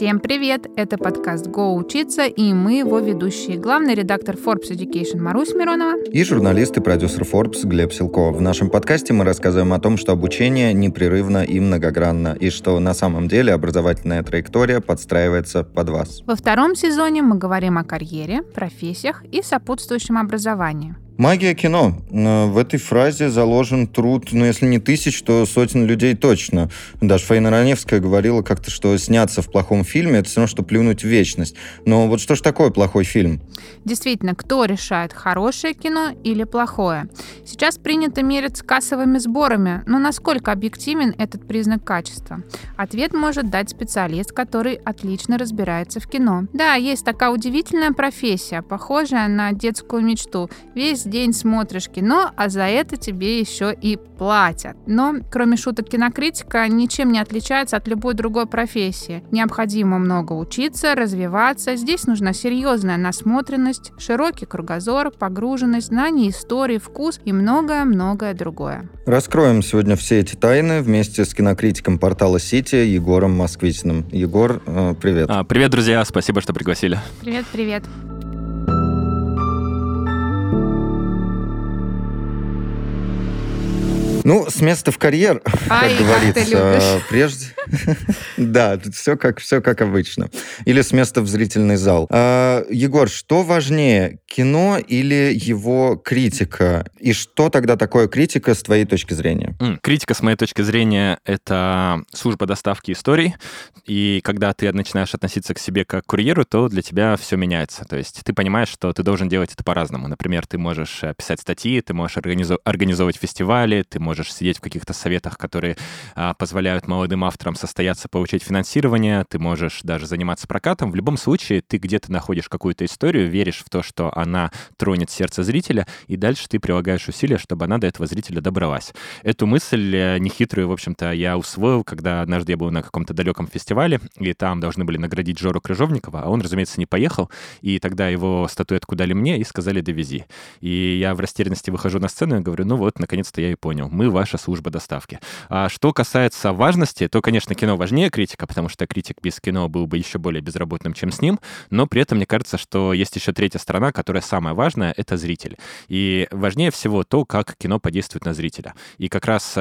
Всем привет! Это подкаст «Го учиться» и мы его ведущие. Главный редактор Forbes Education Марусь Миронова. И журналист и продюсер Forbes Глеб Силков. В нашем подкасте мы рассказываем о том, что обучение непрерывно и многогранно, и что на самом деле образовательная траектория подстраивается под вас. Во втором сезоне мы говорим о карьере, профессиях и сопутствующем образовании. Магия кино. В этой фразе заложен труд, ну, если не тысяч, то сотен людей точно. Даже Фаина Раневская говорила как-то, что сняться в плохом фильме — это все равно, что плюнуть в вечность. Но вот что ж такое плохой фильм? Действительно, кто решает, хорошее кино или плохое? Сейчас принято мериться кассовыми сборами, но насколько объективен этот признак качества? Ответ может дать специалист, который отлично разбирается в кино. Да, есть такая удивительная профессия, похожая на детскую мечту. Весь день смотришь кино, а за это тебе еще и платят. Но, кроме шуток, кинокритика ничем не отличается от любой другой профессии. Необходимо много учиться, развиваться. Здесь нужна серьезная насмотренность, широкий кругозор, погруженность, знание истории, вкус и многое-многое другое. Раскроем сегодня все эти тайны вместе с кинокритиком портала Сити Егором Москвитиным. Егор, э, привет. А, привет, друзья, спасибо, что пригласили. Привет, привет. Ну, с места в карьер, Ай, как говорится, прежде. Да, тут все как, все как обычно. Или с места в зрительный зал. А, Егор, что важнее, кино или его критика? И что тогда такое критика с твоей точки зрения? Критика, с моей точки зрения, это служба доставки историй. И когда ты начинаешь относиться к себе как к курьеру, то для тебя все меняется. То есть ты понимаешь, что ты должен делать это по-разному. Например, ты можешь э, писать статьи, ты можешь организовывать фестивали, ты можешь можешь сидеть в каких-то советах, которые а, позволяют молодым авторам состояться, получить финансирование, ты можешь даже заниматься прокатом. В любом случае, ты где-то находишь какую-то историю, веришь в то, что она тронет сердце зрителя, и дальше ты прилагаешь усилия, чтобы она до этого зрителя добралась. Эту мысль э, нехитрую, в общем-то, я усвоил, когда однажды я был на каком-то далеком фестивале, и там должны были наградить Жору Крыжовникова, а он, разумеется, не поехал, и тогда его статуэтку дали мне и сказали «довези». И я в растерянности выхожу на сцену и говорю, ну вот, наконец-то я и понял мы ваша служба доставки. А что касается важности, то, конечно, кино важнее критика, потому что критик без кино был бы еще более безработным, чем с ним, но при этом мне кажется, что есть еще третья сторона, которая самая важная — это зритель. И важнее всего то, как кино подействует на зрителя. И как раз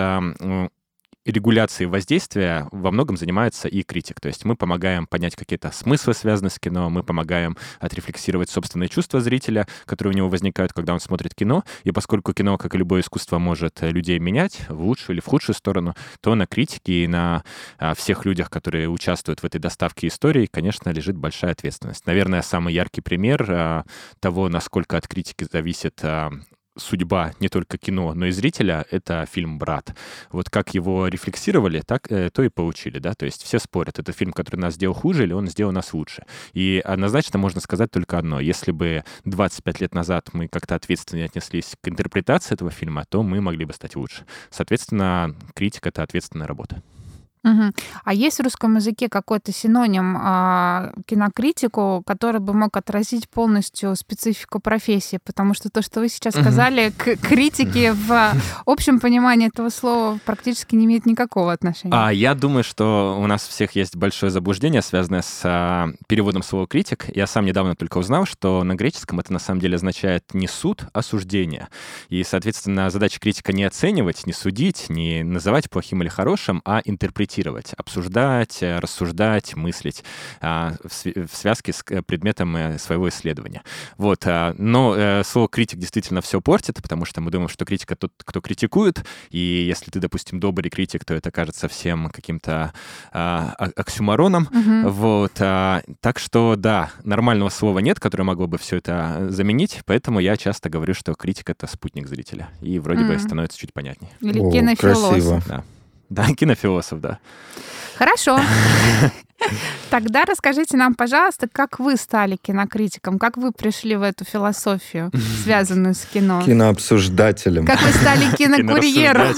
регуляцией воздействия во многом занимается и критик. То есть мы помогаем понять какие-то смыслы, связанные с кино, мы помогаем отрефлексировать собственные чувства зрителя, которые у него возникают, когда он смотрит кино. И поскольку кино, как и любое искусство, может людей менять в лучшую или в худшую сторону, то на критике и на а, всех людях, которые участвуют в этой доставке истории, конечно, лежит большая ответственность. Наверное, самый яркий пример а, того, насколько от критики зависит а, судьба не только кино, но и зрителя — это фильм «Брат». Вот как его рефлексировали, так э, то и получили, да, то есть все спорят, это фильм, который нас сделал хуже или он сделал нас лучше. И однозначно можно сказать только одно. Если бы 25 лет назад мы как-то ответственно отнеслись к интерпретации этого фильма, то мы могли бы стать лучше. Соответственно, критика — это ответственная работа. Угу. А есть в русском языке какой-то синоним э, кинокритику, который бы мог отразить полностью специфику профессии? Потому что то, что вы сейчас сказали, угу. к критике в общем понимании этого слова практически не имеет никакого отношения. А я думаю, что у нас всех есть большое заблуждение, связанное с а, переводом слова критик. Я сам недавно только узнал, что на греческом это на самом деле означает не суд, а суждение. И, соответственно, задача критика не оценивать, не судить, не называть плохим или хорошим, а интерпретировать интерпретировать, обсуждать, э, рассуждать, мыслить а, в связке с э, предметом э, своего исследования. Вот. А, но слово «критик» действительно все портит, потому что мы думаем, что критика тот, кто критикует, и если ты, допустим, добрый критик, то это кажется всем каким-то а, оксюмароном. Угу. Вот. Так что, да, нормального слова нет, которое могло бы все это заменить, поэтому я часто говорю, что критик — это спутник зрителя, и вроде mm. бы становится чуть понятнее. Или кинофилософ. Да. Да, кинофилософ, да. Хорошо. Тогда расскажите нам, пожалуйста, как вы стали кинокритиком, как вы пришли в эту философию, связанную с кино? Кинообсуждателем. Как вы стали кинокурьером?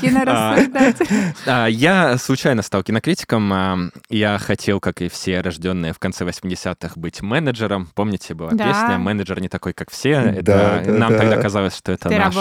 Кинорассуждателем. А, я случайно стал кинокритиком. А, я хотел, как и все рожденные в конце 80-х, быть менеджером. Помните, была песня «Менеджер не такой, как все». Нам тогда казалось, что это наш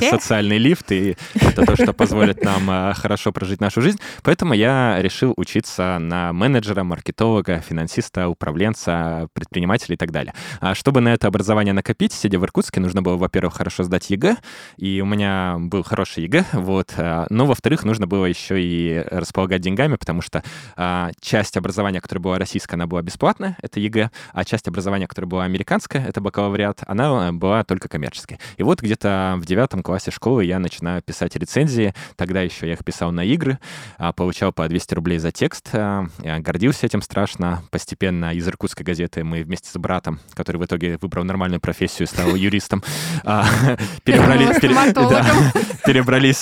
социальный лифт, и это то, что позволит нам а, хорошо прожить нашу жизнь. Поэтому я решил учиться учиться на менеджера, маркетолога, финансиста, управленца, предпринимателя и так далее. А чтобы на это образование накопить, сидя в Иркутске, нужно было, во-первых, хорошо сдать ЕГЭ, и у меня был хороший ЕГЭ, вот, а, но, во-вторых, нужно было еще и располагать деньгами, потому что а, часть образования, которая была российская, она была бесплатная, это ЕГЭ, а часть образования, которая была американская, это бакалавриат, она была только коммерческой. И вот где-то в девятом классе школы я начинаю писать рецензии, тогда еще я их писал на игры, а, получал по 200 рублей за текст, а, я гордился этим страшно. Постепенно из иркутской газеты мы вместе с братом, который в итоге выбрал нормальную профессию, стал юристом, а, перебрались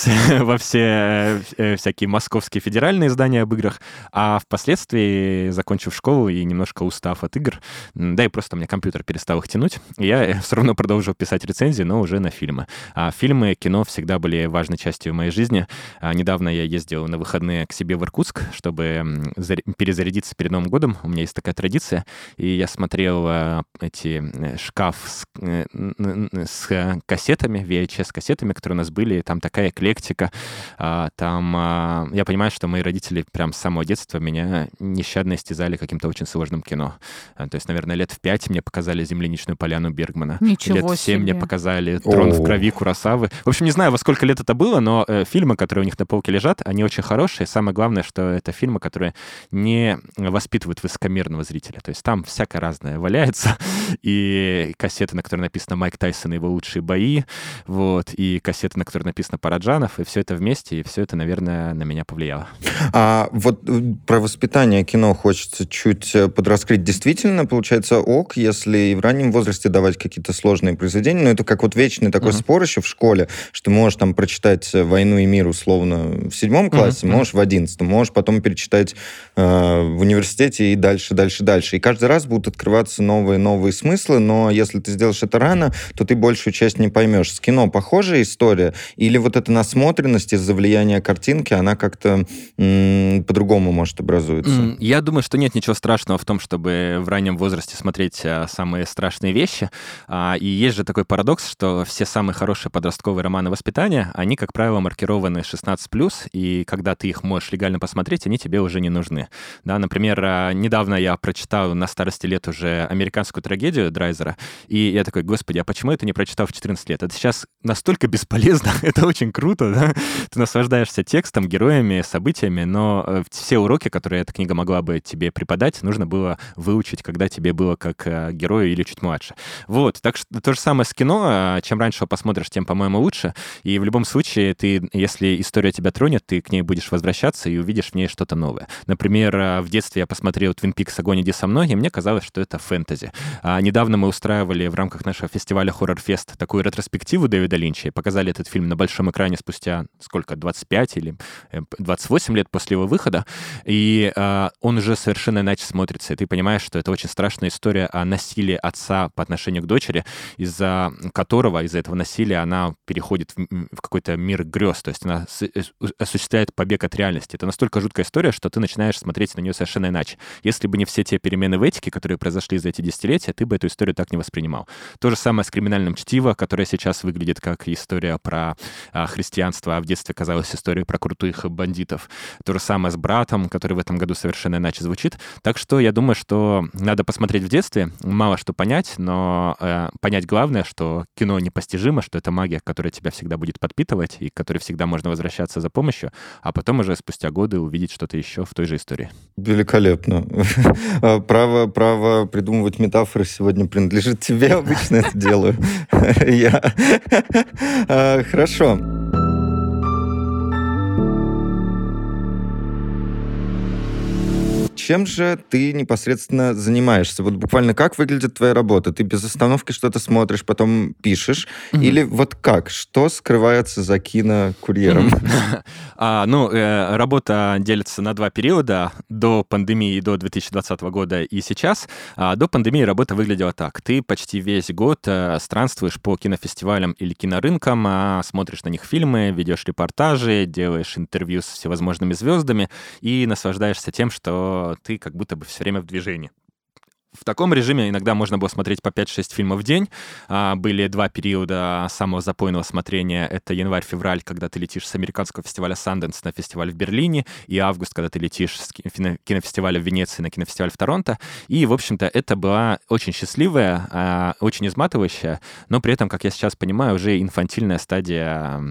во все э, всякие московские федеральные издания об играх, а впоследствии, закончив школу и немножко устав от игр, да и просто мне компьютер перестал их тянуть, я все равно продолжил писать рецензии, но уже на фильмы. А фильмы, кино всегда были важной частью моей жизни. Недавно я ездил на выходные к себе в Иркутск, чтобы перезарядиться перед Новым годом. У меня есть такая традиция. И я смотрел э, эти э, шкаф с, э, с кассетами, VHS-кассетами, которые у нас были. Там такая эклектика. А, там а, я понимаю, что мои родители прям с самого детства меня нещадно истязали каким-то очень сложным кино. То есть, наверное, лет в пять мне показали «Земляничную поляну» Бергмана. Ничего лет в семь мне показали «Трон в крови» Курасавы. В общем, не знаю, во сколько лет это было, но фильмы, которые у них на полке лежат, они очень хорошие. Самое главное, что это фильмы, которые не воспитывают высокомерного зрителя. То есть там всякое разное валяется. И кассеты, на которой написано Майк Тайсон и его лучшие бои, вот, и кассеты, на которой написано Параджанов, и все это вместе, и все это, наверное, на меня повлияло. А вот э, про воспитание кино хочется чуть э, подраскрыть. Действительно, получается, ок, если и в раннем возрасте давать какие-то сложные произведения, но это как вот вечный такой uh-huh. спор еще в школе, что можешь там прочитать «Войну и мир» условно в седьмом классе, uh-huh. можешь в одиннадцатом, можешь потом перечитать э, в университете и дальше, дальше, дальше. И каждый раз будут открываться новые, новые смыслы, но если ты сделаешь это рано, то ты большую часть не поймешь. С кино похожая история? Или вот эта насмотренность из-за влияния картинки, она как-то по-другому, может, образуется? Я думаю, что нет ничего страшного в том, чтобы в раннем возрасте смотреть а, самые страшные вещи. А, и есть же такой парадокс, что все самые хорошие подростковые романы воспитания, они, как правило, маркированы 16+, и когда ты их можешь легально посмотреть, они тебе уже не нужны. Да, например, а, недавно я прочитал на старости лет уже американскую трагедию Драйзера, и я такой, господи, а почему это не прочитал в 14 лет? Это сейчас настолько бесполезно, это очень круто, да? Ты наслаждаешься текстом, героями, событиями, но э, все уроки, которые эта книга могла бы тебе преподать, нужно было выучить, когда тебе было как э, герою или чуть младше. Вот, так что то же самое с кино. А, чем раньше его посмотришь, тем, по-моему, лучше. И в любом случае, ты, если история тебя тронет, ты к ней будешь возвращаться и увидишь в ней что-то новое. Например, э, в детстве я посмотрел «Твин Пикс. Огонь иди со мной», и мне казалось, что это фэнтези. А недавно мы устраивали в рамках нашего фестиваля Horror Fest такую ретроспективу Дэвида Линча и показали этот фильм на большом экране спустя сколько, 25 или 28 э, лет после его выхода, и э, он уже совершенно иначе смотрится, и ты понимаешь, что это очень страшная история о насилии отца по отношению к дочери, из-за которого, из-за этого насилия она переходит в, в какой-то мир грез, то есть она с, осуществляет побег от реальности. Это настолько жуткая история, что ты начинаешь смотреть на нее совершенно иначе. Если бы не все те перемены в этике, которые произошли за эти десятилетия, ты бы эту историю так не воспринимал. То же самое с криминальным чтиво, которое сейчас выглядит как история про а, христианство, а в детстве казалось историей про крутых бандитов. То же самое с братом, который в этом году совершенно иначе звучит. Так что я думаю, что надо посмотреть в детстве, мало что понять, но э, понять главное, что кино непостижимо, что это магия, которая тебя всегда будет подпитывать и к которой всегда можно возвращаться за помощью, а потом уже спустя годы увидеть что-то еще в той же истории. Великолепно. А, право, право придумывать метафоры сегодня принадлежит тебе. Обычно это делаю. Я. А, хорошо. Чем же ты непосредственно занимаешься? Вот буквально как выглядит твоя работа? Ты без остановки что-то смотришь, потом пишешь? Mm-hmm. Или вот как? Что скрывается за кинокурьером? Mm-hmm. а, ну, э, работа делится на два периода. До пандемии, до 2020 года и сейчас. А, до пандемии работа выглядела так. Ты почти весь год э, странствуешь по кинофестивалям или кинорынкам, а, смотришь на них фильмы, ведешь репортажи, делаешь интервью с всевозможными звездами и наслаждаешься тем, что ты как будто бы все время в движении В таком режиме иногда можно было смотреть по 5-6 фильмов в день. А, были два периода самого запойного смотрения. Это январь-февраль, когда ты летишь с американского фестиваля Sundance на фестиваль в Берлине, и август, когда ты летишь с кинофестиваля в Венеции на кинофестиваль в Торонто. И, в общем-то, это была очень счастливая, а, очень изматывающая, но при этом, как я сейчас понимаю, уже инфантильная стадия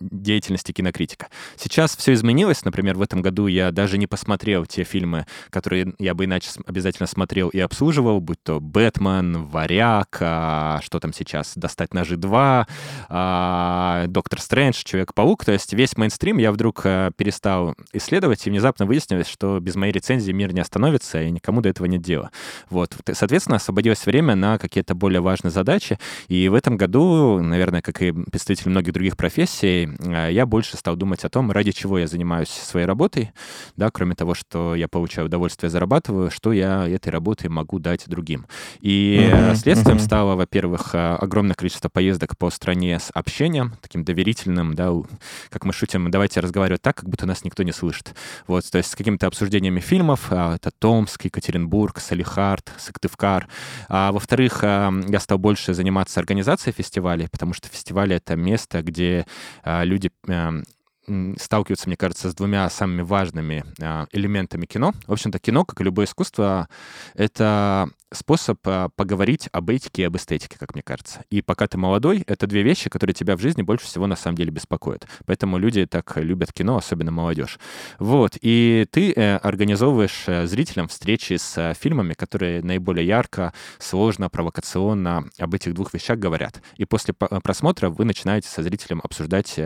деятельности кинокритика. Сейчас все изменилось. Например, в этом году я даже не посмотрел те фильмы, которые я бы иначе обязательно смотрел и обслуживал, будь то «Бэтмен», «Варяг», а, что там сейчас, «Достать ножи 2», а, «Доктор Стрэндж», «Человек-паук». То есть весь мейнстрим я вдруг а, перестал исследовать, и внезапно выяснилось, что без моей рецензии мир не остановится, и никому до этого нет дела. Вот. Соответственно, освободилось время на какие-то более важные задачи, и в этом году, наверное, как и представители многих других профессий, я больше стал думать о том, ради чего я занимаюсь своей работой, да, кроме того, что я получаю удовольствие, зарабатываю, что я этой работой могу дать другим. И mm-hmm. следствием mm-hmm. стало, во-первых, а, огромное количество поездок по стране с общением, таким доверительным, да, как мы шутим, давайте разговаривать так, как будто нас никто не слышит. Вот, то есть с какими-то обсуждениями фильмов, а, это Томск, Екатеринбург, Салихард, Сыктывкар. А, во-вторых, я стал больше заниматься организацией фестивалей, потому что фестивали — это место, где люди сталкиваются, мне кажется, с двумя самыми важными элементами кино. В общем-то, кино, как и любое искусство, это способ а, поговорить об этике и об эстетике, как мне кажется. И пока ты молодой, это две вещи, которые тебя в жизни больше всего на самом деле беспокоят. Поэтому люди так любят кино, особенно молодежь. Вот. И ты э, организовываешь э, зрителям встречи с э, фильмами, которые наиболее ярко, сложно, провокационно об этих двух вещах говорят. И после просмотра вы начинаете со зрителем обсуждать,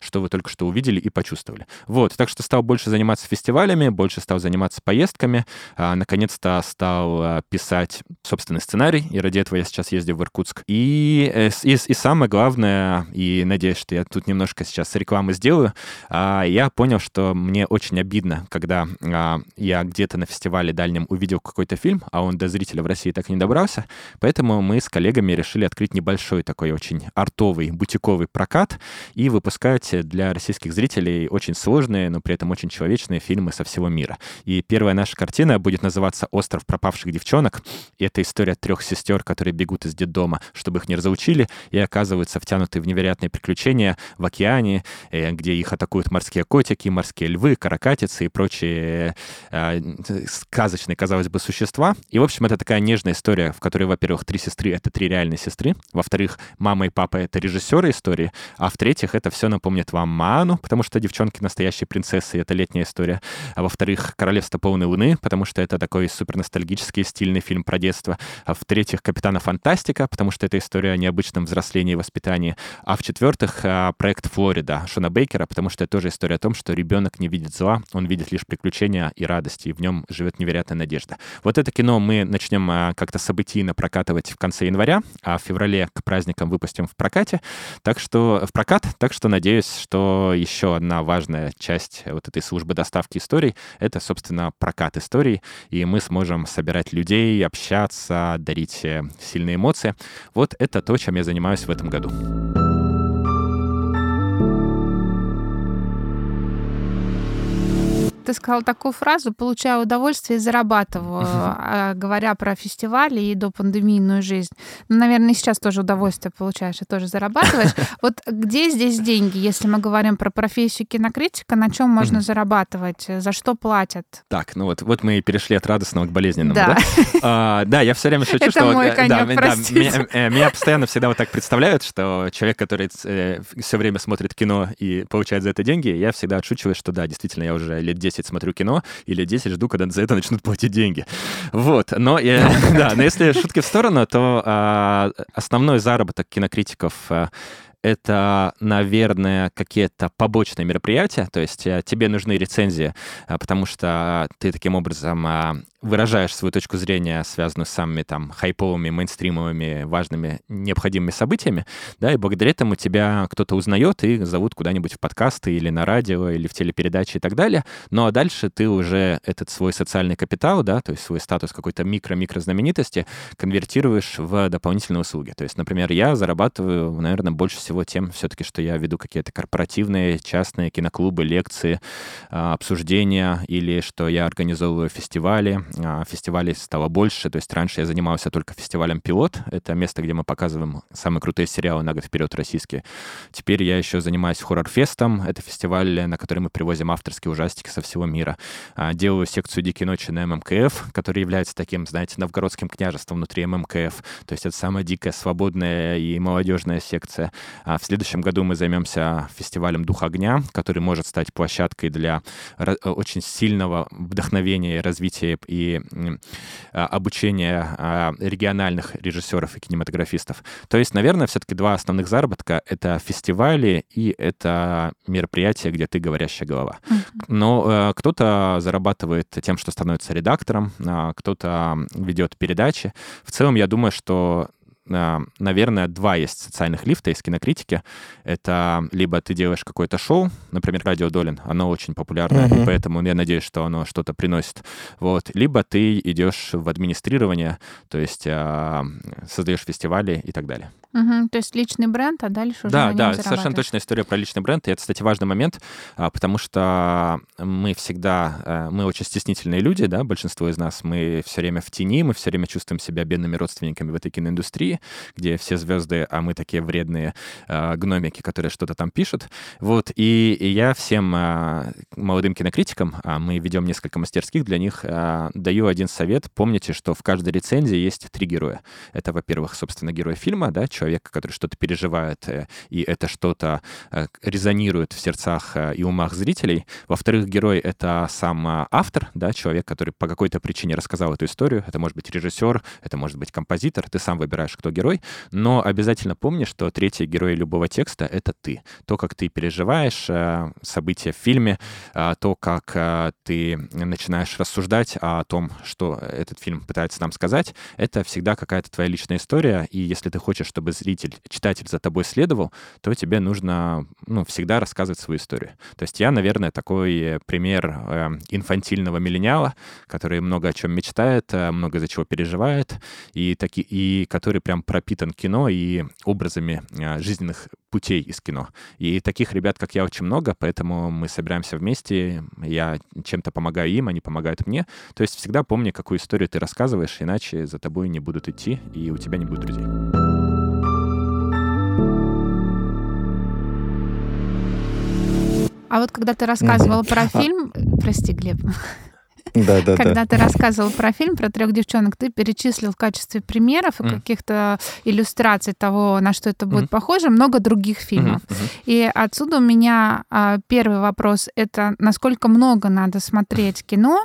что вы только что увидели и почувствовали. Вот. Так что стал больше заниматься фестивалями, больше стал заниматься поездками, а, наконец-то стал писать писать собственный сценарий, и ради этого я сейчас ездил в Иркутск. И, э, и, и самое главное, и надеюсь, что я тут немножко сейчас рекламы сделаю, а, я понял, что мне очень обидно, когда а, я где-то на фестивале дальнем увидел какой-то фильм, а он до зрителя в России так и не добрался, поэтому мы с коллегами решили открыть небольшой такой очень артовый, бутиковый прокат и выпускать для российских зрителей очень сложные, но при этом очень человечные фильмы со всего мира. И первая наша картина будет называться «Остров пропавших девчонок». И это история трех сестер, которые бегут из детдома, чтобы их не разлучили, и оказываются втянуты в невероятные приключения в океане, э, где их атакуют морские котики, морские львы, каракатицы и прочие э, сказочные, казалось бы, существа. И, в общем, это такая нежная история, в которой, во-первых, три сестры — это три реальные сестры, во-вторых, мама и папа — это режиссеры истории, а в-третьих, это все напомнит вам Ману, потому что девчонки настоящие принцессы, и это летняя история, а во-вторых, Королевство полной луны, потому что это такой супер ностальгический стильный фильм про детство. А в-третьих, Капитана Фантастика, потому что это история о необычном взрослении и воспитании. А в-четвертых, а, проект Флорида Шона Бейкера, потому что это тоже история о том, что ребенок не видит зла, он видит лишь приключения и радости, и в нем живет невероятная надежда. Вот это кино мы начнем а, как-то событийно прокатывать в конце января, а в феврале к праздникам выпустим в прокате. Так что в прокат, так что надеюсь, что еще одна важная часть вот этой службы доставки историй — это, собственно, прокат историй, и мы сможем собирать людей, общаться, дарить э, сильные эмоции. Вот это то, чем я занимаюсь в этом году. Ты сказал такую фразу «получаю удовольствие и зарабатываю», а, говоря про фестивали и до пандемийную жизнь. Ну, наверное, сейчас тоже удовольствие получаешь и тоже зарабатываешь. Вот где здесь деньги, если мы говорим про профессию кинокритика, на чем можно зарабатывать, за что платят? Так, ну вот, вот мы и перешли от радостного к болезненному, да? Да, а, да я все время шучу, что... Мой конек, да, да, меня, э, меня постоянно всегда вот так представляют, что человек, который э, все время смотрит кино и получает за это деньги, я всегда отшучиваю, что да, действительно, я уже лет 10 10 смотрю кино, или 10 жду, когда за это начнут платить деньги. Вот. Но, я, да, но если шутки в сторону, то а, основной заработок кинокритиков а, это, наверное, какие-то побочные мероприятия, то есть э, тебе нужны рецензии, а, потому что ты таким образом а, выражаешь свою точку зрения, связанную с самыми там хайповыми, мейнстримовыми, важными, необходимыми событиями, да, и благодаря этому тебя кто-то узнает и зовут куда-нибудь в подкасты или на радио, или в телепередачи и так далее. Ну а дальше ты уже этот свой социальный капитал, да, то есть свой статус какой-то микро-микро знаменитости конвертируешь в дополнительные услуги. То есть, например, я зарабатываю, наверное, больше всего тем все-таки, что я веду какие-то корпоративные, частные киноклубы, лекции, а, обсуждения, или что я организовываю фестивали. А, фестивалей стало больше, то есть раньше я занимался только фестивалем «Пилот», это место, где мы показываем самые крутые сериалы на год вперед российские. Теперь я еще занимаюсь хоррор-фестом, это фестиваль, на который мы привозим авторские ужастики со всего мира. А, делаю секцию «Дикие ночи» на ММКФ, который является таким, знаете, новгородским княжеством внутри ММКФ. То есть это самая дикая, свободная и молодежная секция. А в следующем году мы займемся фестивалем «Дух огня», который может стать площадкой для очень сильного вдохновения, развития и а, обучения а, региональных режиссеров и кинематографистов. То есть, наверное, все-таки два основных заработка — это фестивали и это мероприятия, где ты говорящая голова. Но э, кто-то зарабатывает тем, что становится редактором, а кто-то ведет передачи. В целом, я думаю, что наверное, два есть социальных лифта из кинокритики. Это либо ты делаешь какое-то шоу, например, «Радио Долин», оно очень популярное, uh-huh. и поэтому я надеюсь, что оно что-то приносит. Вот. Либо ты идешь в администрирование, то есть а, создаешь фестивали и так далее. Угу, то есть личный бренд, а дальше уже Да, да, совершенно точная история про личный бренд. И это, кстати, важный момент, а, потому что мы всегда, мы очень стеснительные люди, да, большинство из нас, мы все время в тени, мы все время чувствуем себя бедными родственниками в этой киноиндустрии, где все звезды, а мы такие вредные э, гномики, которые что-то там пишут. Вот, и, и я всем э, молодым кинокритикам, а мы ведем несколько мастерских для них, э, даю один совет. Помните, что в каждой рецензии есть три героя. Это, во-первых, собственно, герой фильма, да, человек, который что-то переживает, э, и это что-то э, резонирует в сердцах э, и умах зрителей. Во-вторых, герой — это сам э, автор, да, человек, который по какой-то причине рассказал эту историю. Это может быть режиссер, это может быть композитор. Ты сам выбираешь, кто герой, но обязательно помни, что третий герой любого текста — это ты. То, как ты переживаешь события в фильме, э, то, как ты начинаешь рассуждать о том, что этот фильм пытается нам сказать, это всегда какая-то твоя личная история, и если ты хочешь, чтобы зритель, читатель за тобой следовал, то тебе нужно ну, всегда рассказывать свою историю. То есть я, наверное, такой пример э, инфантильного миллениала, который много о чем мечтает, э, много за чего переживает, и, таки, и который прям пропитан кино и образами а, жизненных путей из кино. И таких ребят, как я, очень много, поэтому мы собираемся вместе, я чем-то помогаю им, они помогают мне. То есть всегда помни, какую историю ты рассказываешь, иначе за тобой не будут идти, и у тебя не будет друзей. А вот когда ты рассказывал про фильм, прости, Глеб, да, да, Когда да. ты рассказывал про фильм, про трех девчонок, ты перечислил в качестве примеров и mm. каких-то иллюстраций того, на что это будет mm. похоже, много других фильмов. Mm-hmm. Mm-hmm. И отсюда у меня а, первый вопрос — это насколько много надо смотреть кино,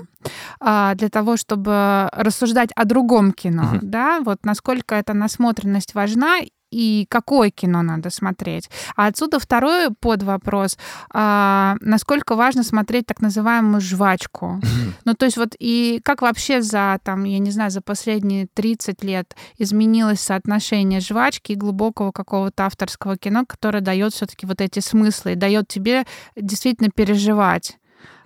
а, для того, чтобы рассуждать о другом кино, mm-hmm. да, вот насколько эта насмотренность важна и какое кино надо смотреть. А отсюда второй под вопрос, а, насколько важно смотреть так называемую жвачку. Ну, то есть вот и как вообще за, там, я не знаю, за последние 30 лет изменилось соотношение жвачки и глубокого какого-то авторского кино, которое дает все-таки вот эти смыслы, дает тебе действительно переживать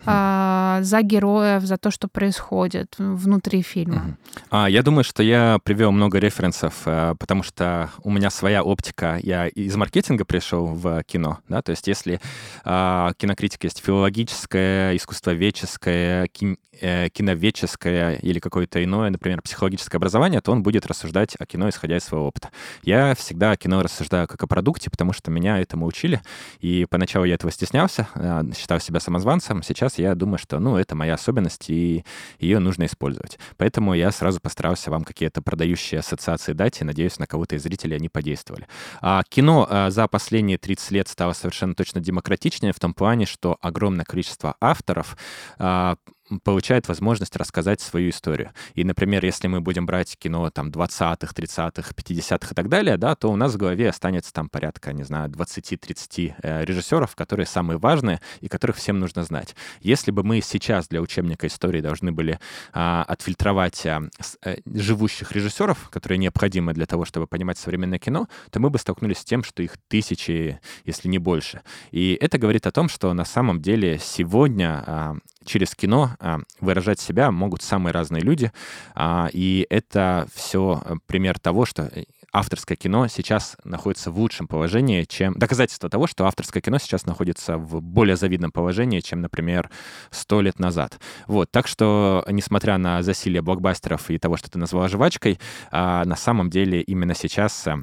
а, за героев, за то, что происходит внутри фильма. А, я думаю, что я привел много референсов, а, потому что у меня своя оптика. Я из маркетинга пришел в кино, да, то есть если а, кинокритика есть филологическая, искусствоведческая, кин, э, киноведческое или какое-то иное, например, психологическое образование, то он будет рассуждать о кино, исходя из своего опыта. Я всегда о кино рассуждаю как о продукте, потому что меня этому учили, и поначалу я этого стеснялся, а, считал себя самозванцем. Сейчас я думаю, что, ну, это моя особенность, и ее нужно использовать. Поэтому я сразу постарался вам какие-то продающие ассоциации дать, и надеюсь, на кого-то из зрителей они подействовали. А кино а, за последние 30 лет стало совершенно точно демократичнее в том плане, что огромное количество авторов а, получает возможность рассказать свою историю. И, например, если мы будем брать кино там 20-х, 30-х, 50-х и так далее, да, то у нас в голове останется там порядка, не знаю, 20-30 э, режиссеров, которые самые важные и которых всем нужно знать. Если бы мы сейчас для учебника истории должны были а, отфильтровать с, а, живущих режиссеров, которые необходимы для того, чтобы понимать современное кино, то мы бы столкнулись с тем, что их тысячи, если не больше. И это говорит о том, что на самом деле сегодня а, через кино а, выражать себя могут самые разные люди, а, и это все пример того, что авторское кино сейчас находится в лучшем положении, чем... Доказательство того, что авторское кино сейчас находится в более завидном положении, чем, например, сто лет назад. Вот, так что, несмотря на засилие блокбастеров и того, что ты назвала жвачкой, а, на самом деле именно сейчас э,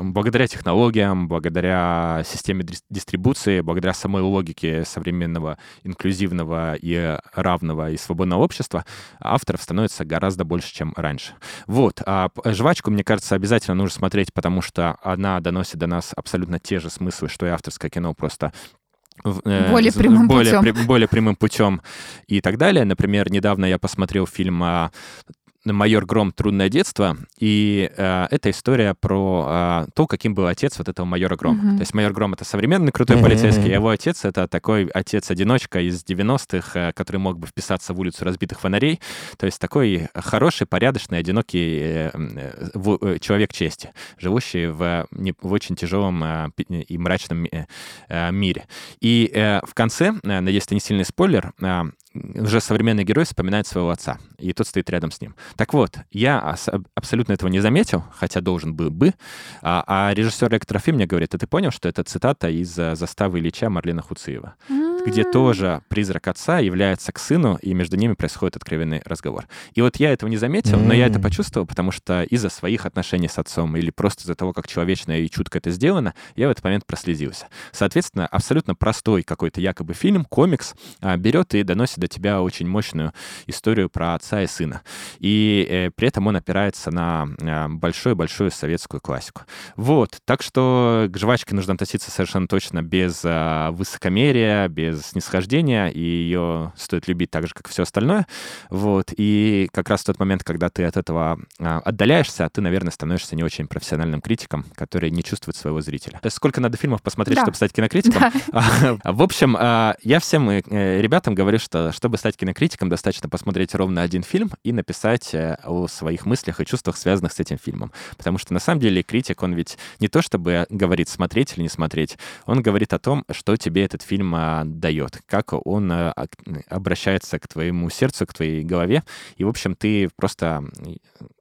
благодаря технологиям, благодаря системе дистрибуции, благодаря самой логике современного инклюзивного и равного и свободного общества, авторов становится гораздо больше, чем раньше. Вот. А жвачку, мне кажется, обязательно нужно смотреть, потому что она доносит до нас абсолютно те же смыслы, что и авторское кино, просто э, более прямым более, путем. При, более прямым путем и так далее. Например, недавно я посмотрел фильм «Майор Гром. Трудное детство», и э, это история про э, то, каким был отец вот этого майора Грома. Mm-hmm. То есть майор Гром — это современный крутой mm-hmm. полицейский, а его отец — это такой отец-одиночка из 90-х, э, который мог бы вписаться в улицу разбитых фонарей. То есть такой хороший, порядочный, одинокий э, э, в, э, человек чести, живущий в, не, в очень тяжелом э, и мрачном э, э, мире. И э, в конце, э, надеюсь, это не сильный спойлер, э, уже современный герой вспоминает своего отца, и тот стоит рядом с ним. Так вот, я абсолютно этого не заметил, хотя должен был бы, а, а режиссер Электрофи мне говорит, а ты понял, что это цитата из э, «Заставы Ильича» Марлена Хуциева? Mm-hmm где тоже призрак отца является к сыну, и между ними происходит откровенный разговор. И вот я этого не заметил, но я это почувствовал, потому что из-за своих отношений с отцом или просто из-за того, как человечно и чутко это сделано, я в этот момент прослезился. Соответственно, абсолютно простой какой-то якобы фильм, комикс, а, берет и доносит до тебя очень мощную историю про отца и сына. И э, при этом он опирается на а, большую-большую советскую классику. Вот, так что к жвачке нужно относиться совершенно точно без а, высокомерия, без снисхождения, и ее стоит любить так же, как все остальное. Вот. И как раз в тот момент, когда ты от этого а, отдаляешься, ты, наверное, становишься не очень профессиональным критиком, который не чувствует своего зрителя. Сколько надо фильмов посмотреть, да. чтобы стать кинокритиком? Да. В общем, а, я всем э, ребятам говорю, что чтобы стать кинокритиком, достаточно посмотреть ровно один фильм и написать э, о своих мыслях и чувствах, связанных с этим фильмом. Потому что на самом деле критик, он ведь не то чтобы говорит смотреть или не смотреть, он говорит о том, что тебе этот фильм дает, как он э, обращается к твоему сердцу, к твоей голове. И, в общем, ты просто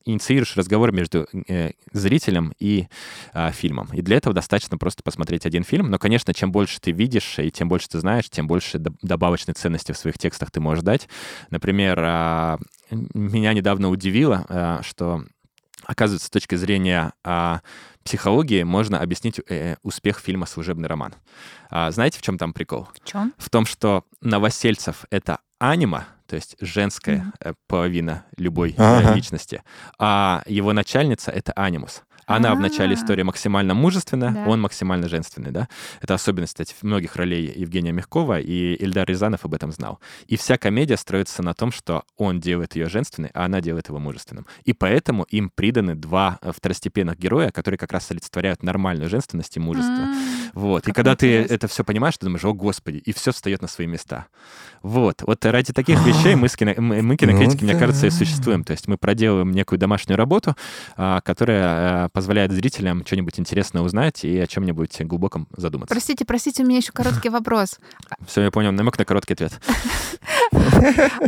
инициируешь разговор между э, зрителем и э, фильмом. И для этого достаточно просто посмотреть один фильм. Но, конечно, чем больше ты видишь и тем больше ты знаешь, тем больше добавочной ценности в своих текстах ты можешь дать. Например, э, меня недавно удивило, э, что, оказывается, с точки зрения э, психологии можно объяснить э, успех фильма «Служебный роман». А, знаете, в чем там прикол? В чем? В том, что Новосельцев — это анима, то есть женская mm-hmm. половина любой ага. личности, а его начальница — это анимус. Она А-а-а. в начале истории максимально мужественная, да. он максимально женственный, да. Это особенность, кстати, многих ролей Евгения Мягкова, и Ильдар Рязанов об этом знал. И вся комедия строится на том, что он делает ее женственной, а она делает его мужественным. И поэтому им приданы два э, второстепенных героя, которые как раз олицетворяют нормальную женственность и мужество. А-а-а. Вот. Как и когда ты это все понимаешь, ты думаешь, о, господи, и все встает на свои места. Вот. Вот ради таких вещей мы, кино... мы кинокритики, ну, мне кажется, и существуем. То есть мы проделываем некую домашнюю работу, а, которая а, позволяет зрителям что-нибудь интересное узнать и о чем-нибудь глубоком задуматься. Простите, простите, у меня еще короткий вопрос. Все, я понял, намек на короткий ответ.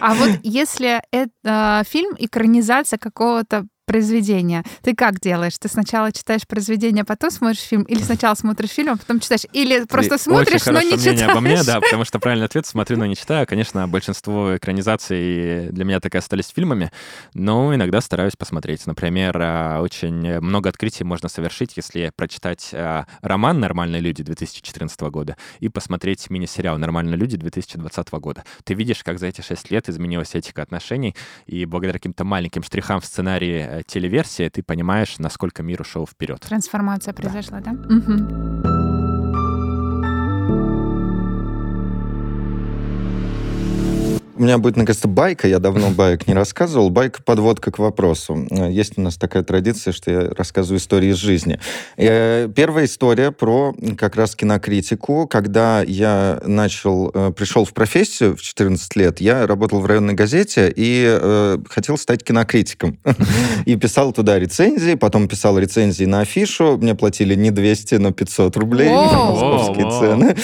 А вот если это фильм экранизация какого-то произведение. Ты как делаешь? Ты сначала читаешь произведение, а потом смотришь фильм? Или сначала смотришь фильм, а потом читаешь? Или просто смотришь, но не читаешь? обо мне, да, потому что правильный ответ — смотрю, но не читаю. Конечно, большинство экранизаций для меня так и остались фильмами, но иногда стараюсь посмотреть. Например, а, очень много открытий можно совершить, если прочитать а, роман «Нормальные люди» 2014 года и посмотреть мини-сериал «Нормальные люди» 2020 года. Ты видишь, как за эти шесть лет изменилась этика отношений, и благодаря каким-то маленьким штрихам в сценарии Э, телеверсия, ты понимаешь, насколько мир ушел вперед. Трансформация произошла, да? да? Угу. У меня будет, наконец-то, байка. Я давно байк не рассказывал. Байка — подводка к вопросу. Есть у нас такая традиция, что я рассказываю истории из жизни. Э, первая история про как раз кинокритику. Когда я начал, э, пришел в профессию в 14 лет, я работал в районной газете и э, хотел стать кинокритиком. И писал туда рецензии, потом писал рецензии на афишу. Мне платили не 200, но 500 рублей. Московские цены.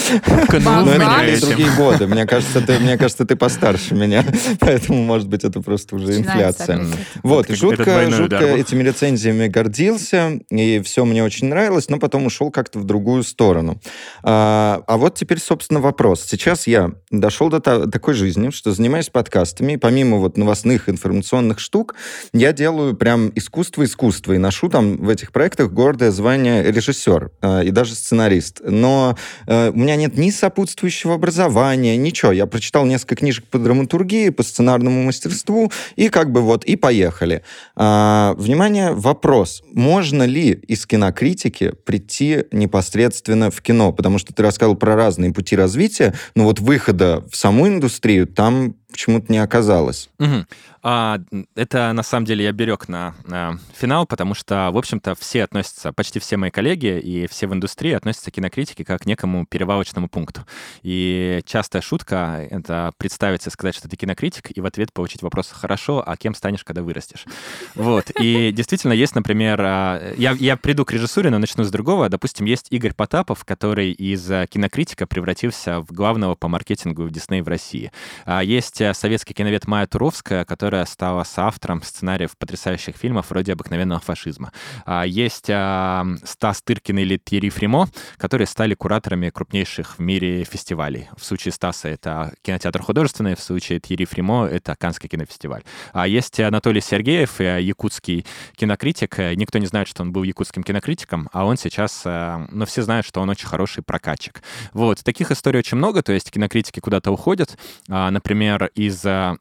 Но это другие годы. Мне кажется, ты, мне кажется, ты постарше старше меня, поэтому, может быть, это просто уже инфляция. Вот, и жутко, жутко этими рецензиями гордился, и все мне очень нравилось, но потом ушел как-то в другую сторону. А, а вот теперь, собственно, вопрос. Сейчас я дошел до такой жизни, что занимаюсь подкастами, и помимо вот новостных информационных штук, я делаю прям искусство-искусство, и ношу там в этих проектах гордое звание режиссер э, и даже сценарист. Но э, у меня нет ни сопутствующего образования, ничего. Я прочитал несколько книжек по драматургии, по сценарному мастерству, и как бы вот, и поехали. А, внимание, вопрос. Можно ли из кинокритики прийти непосредственно в кино? Потому что ты рассказал про разные пути развития, но вот выхода в саму индустрию там почему-то не оказалось. Угу. А, это, на самом деле, я берег на, на финал, потому что, в общем-то, все относятся, почти все мои коллеги и все в индустрии относятся к кинокритике как к некому перевалочному пункту. И частая шутка — это представиться, сказать, что ты кинокритик, и в ответ получить вопрос «хорошо, а кем станешь, когда вырастешь?» Вот. И действительно есть, например, а, я, я приду к режиссуре, но начну с другого. Допустим, есть Игорь Потапов, который из а, кинокритика превратился в главного по маркетингу в Дисней в России. А есть советский киновед Майя Туровская, которая стала соавтором сценариев потрясающих фильмов вроде «Обыкновенного фашизма». А, есть а, Стас Тыркин или Тьерри Фримо, которые стали кураторами крупнейших в мире фестивалей. В случае Стаса это кинотеатр художественный, в случае Тьерри Фримо это Канский кинофестиваль. А есть Анатолий Сергеев, э, якутский кинокритик. Никто не знает, что он был якутским кинокритиком, а он сейчас, э, но все знают, что он очень хороший прокатчик. Вот, таких историй очень много, то есть кинокритики куда-то уходят. А, например, из э,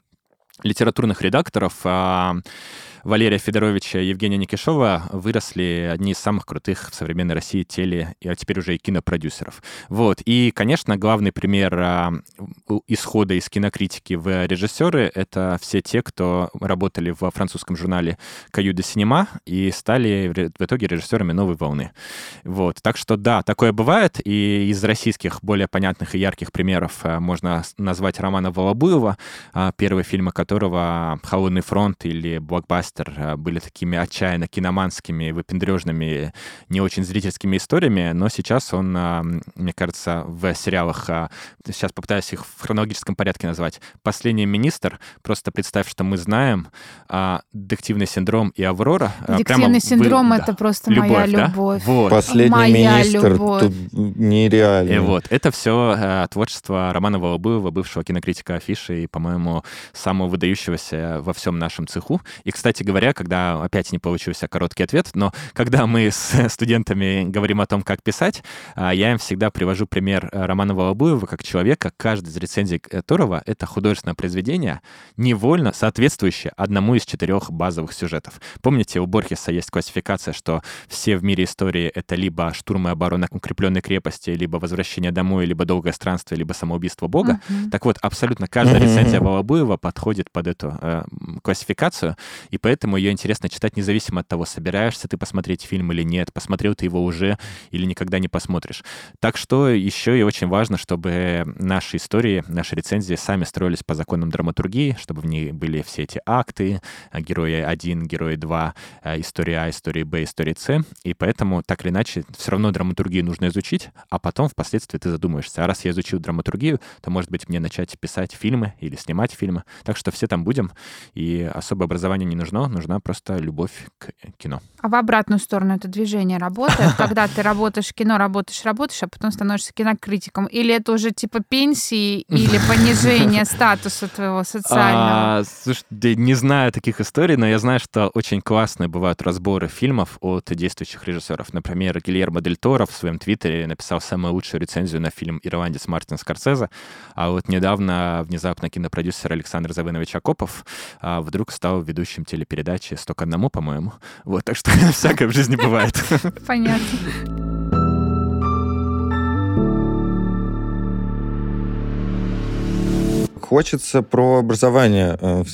литературных редакторов. А, Валерия Федоровича и Евгения Никишова выросли одни из самых крутых в современной России теле, а теперь уже и кинопродюсеров. Вот. И, конечно, главный пример а, исхода из кинокритики в режиссеры — это все те, кто работали во французском журнале «Каю де Синема» и стали в итоге режиссерами «Новой волны». Вот. Так что да, такое бывает, и из российских более понятных и ярких примеров а, можно назвать Романа Волобуева, а, первые фильмы которого «Холодный фронт» или «Блокбастер» э, были такими отчаянно киноманскими, выпендрежными, не очень зрительскими историями, но сейчас он, э, мне кажется, в сериалах, э, сейчас попытаюсь их в хронологическом порядке назвать, «Последний министр», просто представь, что мы знаем, «Детективный синдром» и «Аврора». «Детективный синдром» вы, — это да, просто любовь, моя да? любовь. Вот. «Последний моя министр» любовь. тут нереально. И вот, это все творчество Романа Волобуева, бывшего кинокритика афиши и, по-моему, самого выдающегося во всем нашем цеху. И, кстати, говоря, когда опять не получился короткий ответ, но когда мы с студентами говорим о том, как писать, а, я им всегда привожу пример э, Романа Волобуева как человека, каждый из рецензий которого — это художественное произведение, невольно соответствующее одному из четырех базовых сюжетов. Помните, у Борхеса есть классификация, что все в мире истории — это либо штурм и оборона укрепленной крепости, либо возвращение домой, либо долгое странствие, либо самоубийство Бога. Uh-huh. Так вот, абсолютно каждая рецензия Волобуева подходит под эту э, классификацию, и поэтому поэтому ее интересно читать независимо от того, собираешься ты посмотреть фильм или нет, посмотрел ты его уже или никогда не посмотришь. Так что еще и очень важно, чтобы наши истории, наши рецензии сами строились по законам драматургии, чтобы в ней были все эти акты, э, герои 1, герои 2, э, история А, история Б, история С. И поэтому, так или иначе, все равно драматургию нужно изучить, а потом впоследствии ты задумаешься, а раз я изучил драматургию, то, может быть, мне начать писать фильмы или снимать фильмы. Так что все там будем, и особое образование не нужно, нужна просто любовь к кино. А в обратную сторону это движение работает, когда ты работаешь в кино, работаешь, работаешь, а потом становишься кинокритиком? Или это уже типа пенсии или понижение статуса твоего социального? А, слушай, не знаю таких историй, но я знаю, что очень классные бывают разборы фильмов от действующих режиссеров. Например, Гильермо Дель Торо в своем твиттере написал самую лучшую рецензию на фильм «Ирландец» Мартин Скорсезе, а вот недавно внезапно кинопродюсер Александр Завынович Акопов а, вдруг стал ведущим телепередачи передачи «Сто к одному», по-моему. Вот, так что всякое в жизни бывает. Понятно. Хочется про образование э,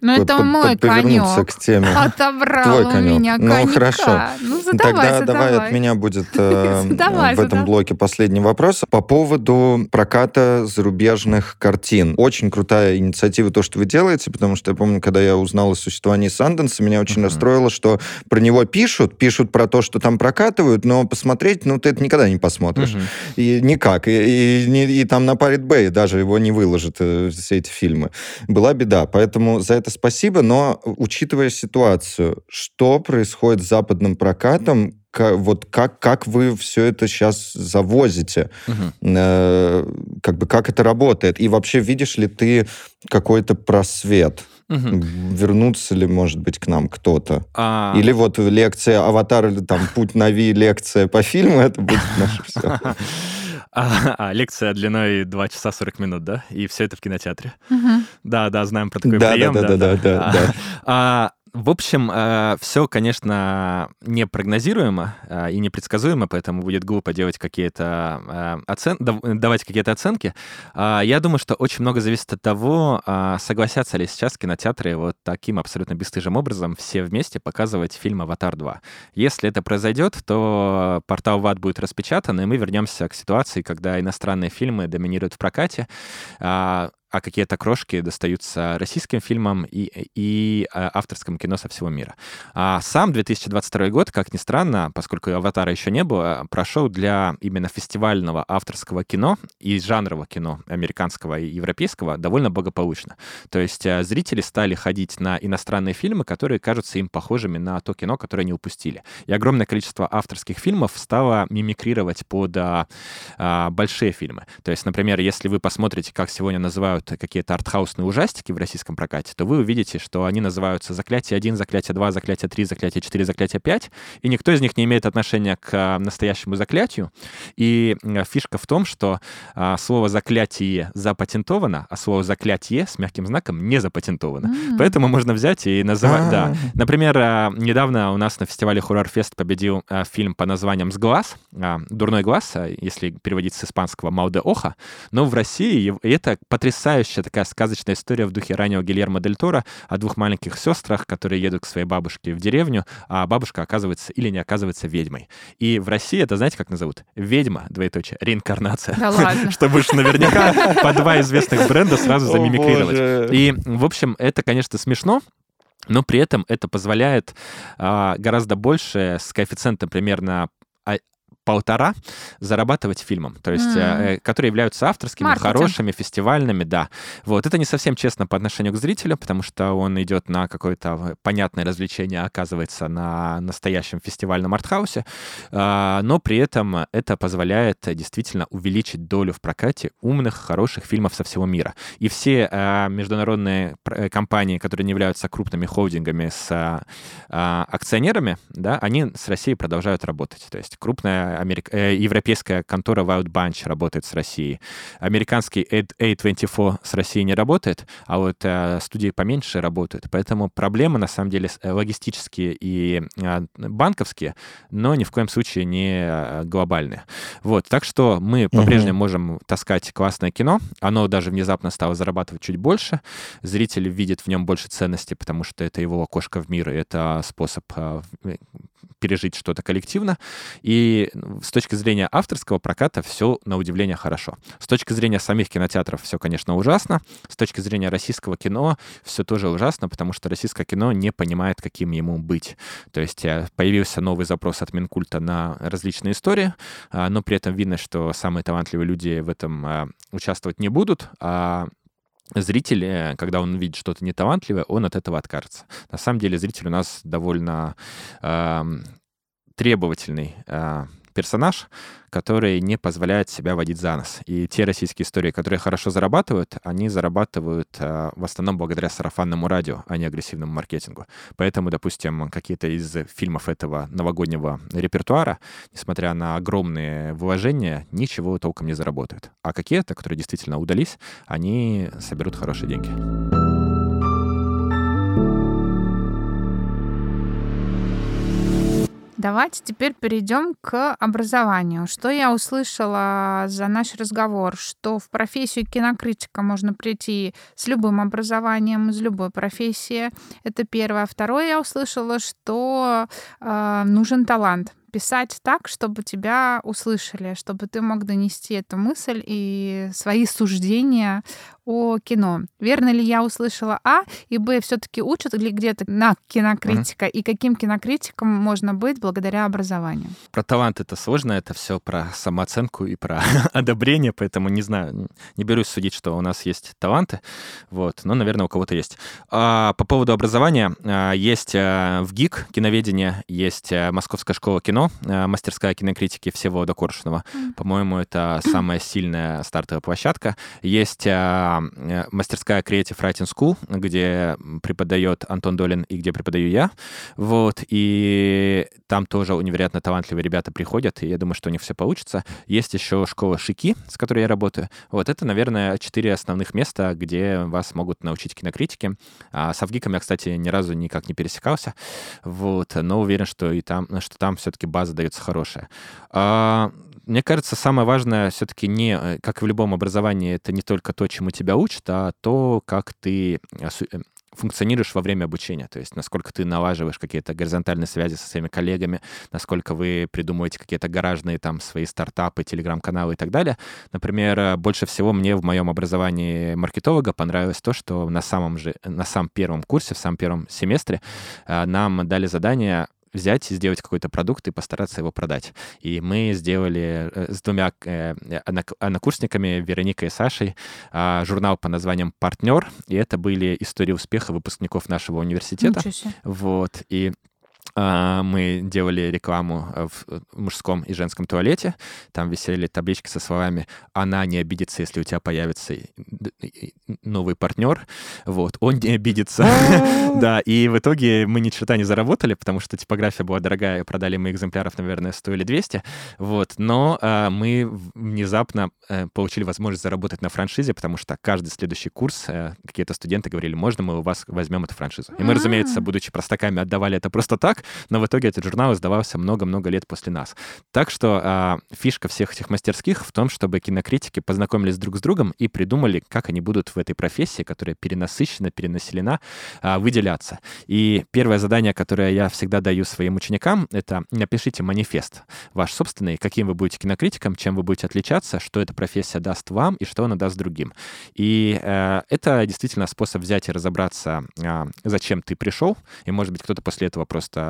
ну, это под, мой конек. к теме. Отобрал Твой у конек. меня конька. Ну, хорошо. Ну, задавай, Тогда задавай. давай от меня будет э, задавай, в этом блоке последний вопрос. По поводу проката зарубежных картин. Очень крутая инициатива то, что вы делаете, потому что я помню, когда я узнал о существовании Санденса, меня очень uh-huh. расстроило, что про него пишут, пишут про то, что там прокатывают, но посмотреть, ну, ты это никогда не посмотришь. Uh-huh. И никак. И, и, и, и там на Парит Бэй даже его не выложат э, все эти фильмы. Была беда. Поэтому за это спасибо, но учитывая ситуацию, что происходит с западным прокатом, вот как, как вы все это сейчас завозите, угу. э, как бы как это работает, и вообще видишь ли ты какой-то просвет? Угу. Вернуться ли, может быть, к нам кто-то? А... Или вот лекция «Аватар» или там «Путь Нави» лекция по фильму, это будет наше все. А, а, лекция длиной 2 часа 40 минут, да? И все это в кинотеатре. Угу. Да, да, знаем про такой да, прием. Да, да, да, да. да, да. А, в общем, э, все, конечно, непрогнозируемо э, и непредсказуемо, поэтому будет глупо делать какие-то э, оцен... давать какие-то оценки. Э, я думаю, что очень много зависит от того, э, согласятся ли сейчас кинотеатры вот таким абсолютно бесстыжим образом все вместе показывать фильм «Аватар 2». Если это произойдет, то портал ВАД будет распечатан, и мы вернемся к ситуации, когда иностранные фильмы доминируют в прокате. А какие-то крошки достаются российским фильмам и, и э, авторскому кино со всего мира. А сам 2022 год, как ни странно, поскольку «Аватара» еще не было, прошел для именно фестивального авторского кино и жанрового кино американского и европейского довольно благополучно. То есть э, зрители стали ходить на иностранные фильмы, которые кажутся им похожими на то кино, которое они упустили. И огромное количество авторских фильмов стало мимикрировать под а, а, большие фильмы. То есть, например, если вы посмотрите, как сегодня называют называют какие-то артхаусные ужастики в российском прокате, то вы увидите, что они называются «Заклятие 1», «Заклятие 2», «Заклятие 3», «Заклятие 4», «Заклятие 5», и никто из них не имеет отношения к а, настоящему заклятию. И фишка в том, что а, слово «заклятие» запатентовано, а слово «заклятие» с мягким знаком не запатентовано. Mm-hmm. Поэтому можно взять и называть... Ah. Да. Например, а, недавно у нас на фестивале Хоррор-фест победил фильм по названием «Сглаз», «Дурной глаз», если переводить с испанского «Мауде Оха», но в России это потрясающе потрясающая такая сказочная история в духе раннего Гильермо Дель Торо о двух маленьких сестрах, которые едут к своей бабушке в деревню, а бабушка оказывается или не оказывается ведьмой. И в России это, знаете, как назовут? Ведьма, двоеточие, реинкарнация. Да ладно. Чтобы уж наверняка по два известных бренда сразу замимикрировать. И, в общем, это, конечно, смешно, но при этом это позволяет а, гораздо больше с коэффициентом примерно полтора зарабатывать фильмом, то есть, mm. которые являются авторскими, Маркетинг. хорошими, фестивальными, да. Вот это не совсем честно по отношению к зрителю, потому что он идет на какое-то понятное развлечение, а оказывается на настоящем фестивальном артхаусе, а, но при этом это позволяет действительно увеличить долю в прокате умных, хороших фильмов со всего мира. И все а, международные э, компании, которые не являются крупными холдингами с акционерами, да, они с Россией продолжают работать. То есть крупная америк... э, европейская контора Wild Bunch работает с Россией. Американский A24 с Россией не работает, а вот э, студии поменьше работают. Поэтому проблемы, на самом деле, э, логистические и э, банковские, но ни в коем случае не э, глобальные. Вот, так что мы по-прежнему можем таскать классное кино. Оно даже внезапно стало зарабатывать чуть больше. Зритель видит в нем больше ценности, потому что это его окошко в мир, и это способ э, пережить что-то коллективно. И с точки зрения авторского проката все на удивление хорошо. С точки зрения самих кинотеатров все, конечно, ужасно. С точки зрения российского кино все тоже ужасно, потому что российское кино не понимает, каким ему быть. То есть э, появился новый запрос от Минкульта на различные истории, а, но при этом видно, что самые талантливые люди в этом а, участвовать не будут, а зритель, э, когда он видит что-то неталантливое, он от этого откажется. На самом деле зритель у нас довольно требовательный э, персонаж, который не позволяет себя водить за нос. И те российские истории, которые хорошо зарабатывают, они зарабатывают э, в основном благодаря сарафанному радио, а не агрессивному маркетингу. Поэтому, допустим, какие-то из фильмов этого новогоднего репертуара, несмотря на огромные вложения, ничего толком не заработают. А какие-то, которые действительно удались, они соберут хорошие деньги. Давайте теперь перейдем к образованию. Что я услышала за наш разговор? Что в профессию кинокритика можно прийти с любым образованием, из любой профессии. Это первое. Второе, я услышала, что э, нужен талант писать так, чтобы тебя услышали, чтобы ты мог донести эту мысль и свои суждения о кино. Верно ли я услышала А, и Б, все-таки учат ли где-то на кинокритика, mm-hmm. и каким кинокритиком можно быть благодаря образованию? Про талант это сложно, это все про самооценку и про одобрение, поэтому не знаю, не берусь судить, что у нас есть таланты, вот, но, наверное, у кого-то есть. А, по поводу образования, а, есть а, в ГИК киноведение, есть а, Московская школа кино, а, мастерская кинокритики Всеволода Коршунова. Mm-hmm. По-моему, это самая сильная стартовая площадка. Есть а, мастерская Creative Writing School, где преподает Антон Долин и где преподаю я. Вот, и там тоже невероятно талантливые ребята приходят, и я думаю, что у них все получится. Есть еще школа Шики, с которой я работаю. Вот это, наверное, четыре основных места, где вас могут научить кинокритике. А с Авгиком я, кстати, ни разу никак не пересекался, вот, но уверен, что и там, что там все-таки база дается хорошая. Мне кажется, самое важное все-таки не, э, как и в любом образовании, это не только то, чему тебя учат, а то, как ты э, функционируешь во время обучения, то есть насколько ты налаживаешь какие-то горизонтальные связи со своими коллегами, насколько вы придумываете какие-то гаражные там свои стартапы, телеграм-каналы и так далее. Например, э, больше всего мне в моем образовании маркетолога понравилось то, что на самом же, на самом первом курсе, в самом первом семестре нам дали задание взять и сделать какой-то продукт и постараться его продать. И мы сделали э, с двумя э, однокурсниками, Вероникой и Сашей, а, журнал по названием «Партнер», и это были истории успеха выпускников нашего университета. Вот, и мы делали рекламу э, в мужском и женском туалете. Там висели таблички со словами «Она не обидится, если у тебя появится новый партнер». Вот, он не обидится. Да, и в итоге мы ни черта не заработали, потому что типография была дорогая, продали мы экземпляров, наверное, 100 или 200. Вот, но а, мы внезапно э, получили возможность заработать на франшизе, потому что каждый следующий курс э, какие-то студенты говорили, можно мы у вас возьмем эту франшизу. И мы, разумеется, будучи простаками, отдавали это просто так, но в итоге этот журнал издавался много-много лет после нас. Так что а, фишка всех этих мастерских в том, чтобы кинокритики познакомились друг с другом и придумали, как они будут в этой профессии, которая перенасыщена, перенаселена, а, выделяться. И первое задание, которое я всегда даю своим ученикам, это напишите манифест ваш собственный, каким вы будете кинокритиком, чем вы будете отличаться, что эта профессия даст вам и что она даст другим. И э, это действительно способ взять и разобраться, э, зачем ты пришел, и, может быть, кто-то после этого просто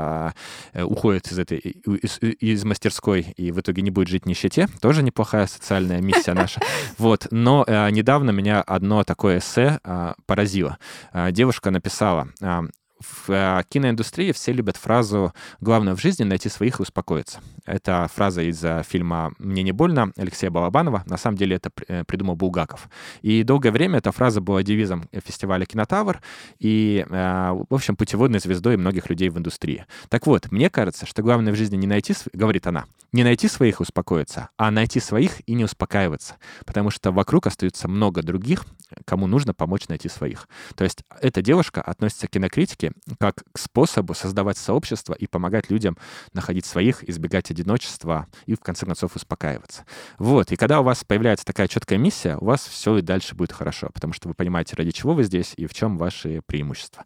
уходит из этой из, из мастерской и в итоге не будет жить в нищете. Тоже неплохая социальная миссия наша. Вот. Но э, недавно меня одно такое эссе э, поразило. Э, девушка написала, э, в э, киноиндустрии все любят фразу «главное в жизни — найти своих и успокоиться». Это фраза из э, фильма «Мне не больно» Алексея Балабанова. На самом деле это э, придумал Булгаков. И долгое время эта фраза была девизом фестиваля «Кинотавр» и, в общем, путеводной звездой многих людей в индустрии. Так вот, мне кажется, что главное в жизни не найти, говорит она, не найти своих и успокоиться, а найти своих и не успокаиваться. Потому что вокруг остается много других, кому нужно помочь найти своих. То есть эта девушка относится к кинокритике как к способу создавать сообщество и помогать людям находить своих, избегать одиночества и, в конце концов, успокаиваться. Вот. И когда у вас появляется такая четкая миссия, у вас все и дальше будет хорошо, потому что вы понимаете, ради чего вы здесь и в чем ваши преимущества.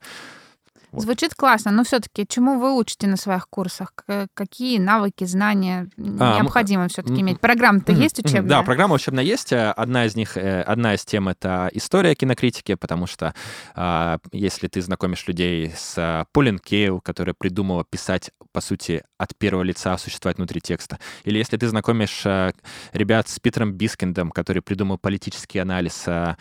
Вот. Звучит классно, но все-таки чему вы учите на своих курсах? Какие навыки, знания а, необходимо все-таки иметь? Программа-то есть учебная? Да, программа учебная есть. Одна из них, э, одна из тем — это история кинокритики, потому что а, если ты знакомишь людей с а, Полин Кейл, которая придумала писать, по сути, от первого лица, существовать внутри текста, или если ты знакомишь а, ребят с Питером Бискиндом, который придумал политический анализ э,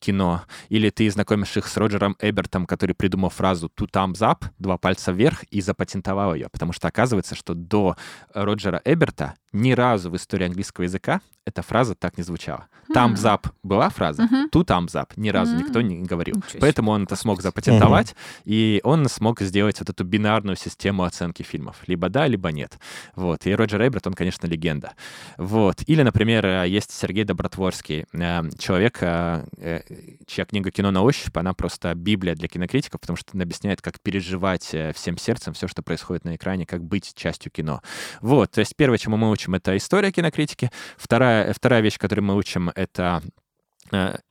кино, или ты знакомишь их с Роджером Эбертом, который придумал фразу two thumbs up, два пальца вверх, и запатентовал ее. Потому что оказывается, что до Роджера Эберта ни разу в истории английского языка эта фраза так не звучала. Thumbs up была фраза, two thumbs up ни разу никто не говорил. Поэтому он это смог запатентовать, и он смог сделать вот эту бинарную систему оценки фильмов. Либо да, либо нет. Вот. И Роджер Эберт, он, конечно, легенда. Вот. Или, например, есть Сергей Добротворский, э, человек, э, э, чья книга «Кино на ощупь», она просто библия для кинокритиков, потому что он объясняет, как переживать всем сердцем все, что происходит на экране, как быть частью кино. Вот. То есть первое, чему мы учим, это история кинокритики. Вторая, вторая вещь, которую мы учим, это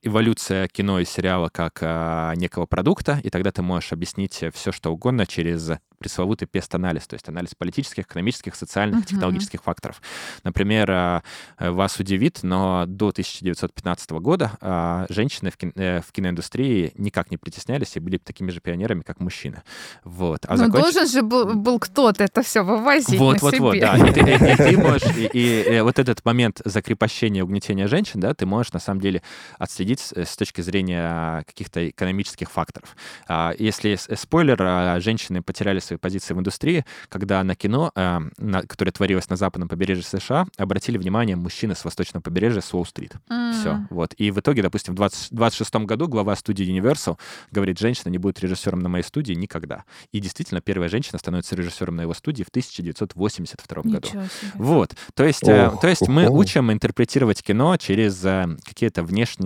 эволюция кино и сериала как э, некого продукта, и тогда ты можешь объяснить все, что угодно через пресловутый пест-анализ, то есть анализ политических, экономических, социальных, uh-huh. технологических факторов. Например, а, э, вас удивит, но до 1915 года а, женщины в, кино, э, в киноиндустрии никак не притеснялись и были такими же пионерами, как мужчины. Вот. А Но законч... должен же был, был кто-то это все вывозить вот, на вот, себе. Вот, да. И ты, и, и ты можешь, и, и, и вот этот момент закрепощения, угнетения женщин, да, ты можешь на самом деле отследить с, точки зрения каких-то экономических факторов. Если спойлер, женщины потеряли свои позиции в индустрии, когда на кино, э, которое творилось на западном побережье США, обратили внимание мужчины с восточного побережья с Уолл-стрит. Mm. Все. Вот. И в итоге, допустим, в 20, 26 году глава студии Universal говорит, женщина не будет режиссером на моей студии никогда. И действительно, первая женщина становится режиссером на его студии в 1982 Ничего году. Себе. Вот. То есть, э, то есть мы учим интерпретировать кино через э, какие-то внешние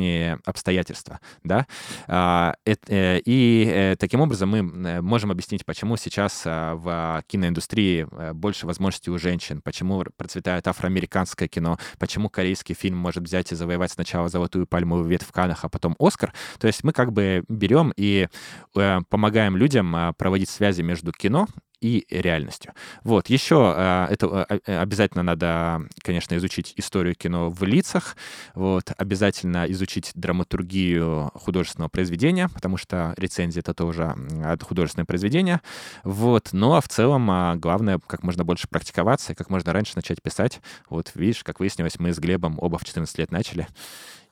обстоятельства. Да? А, э, и э, таким образом мы э, можем объяснить, почему сейчас а, в киноиндустрии больше возможностей у женщин, почему процветает афроамериканское кино, почему корейский фильм может взять и завоевать сначала золотую пальмовую ветвь в Каннах, а потом Оскар. То есть мы как бы берем и помогаем людям а, проводить связи между кино и реальностью. Вот, еще э, это э, обязательно надо, конечно, изучить историю кино в лицах, вот, обязательно изучить драматургию художественного произведения, потому что рецензия — это тоже художественное произведение, вот, ну а в целом а, главное как можно больше практиковаться и как можно раньше начать писать. Вот, видишь, как выяснилось, мы с Глебом оба в 14 лет начали,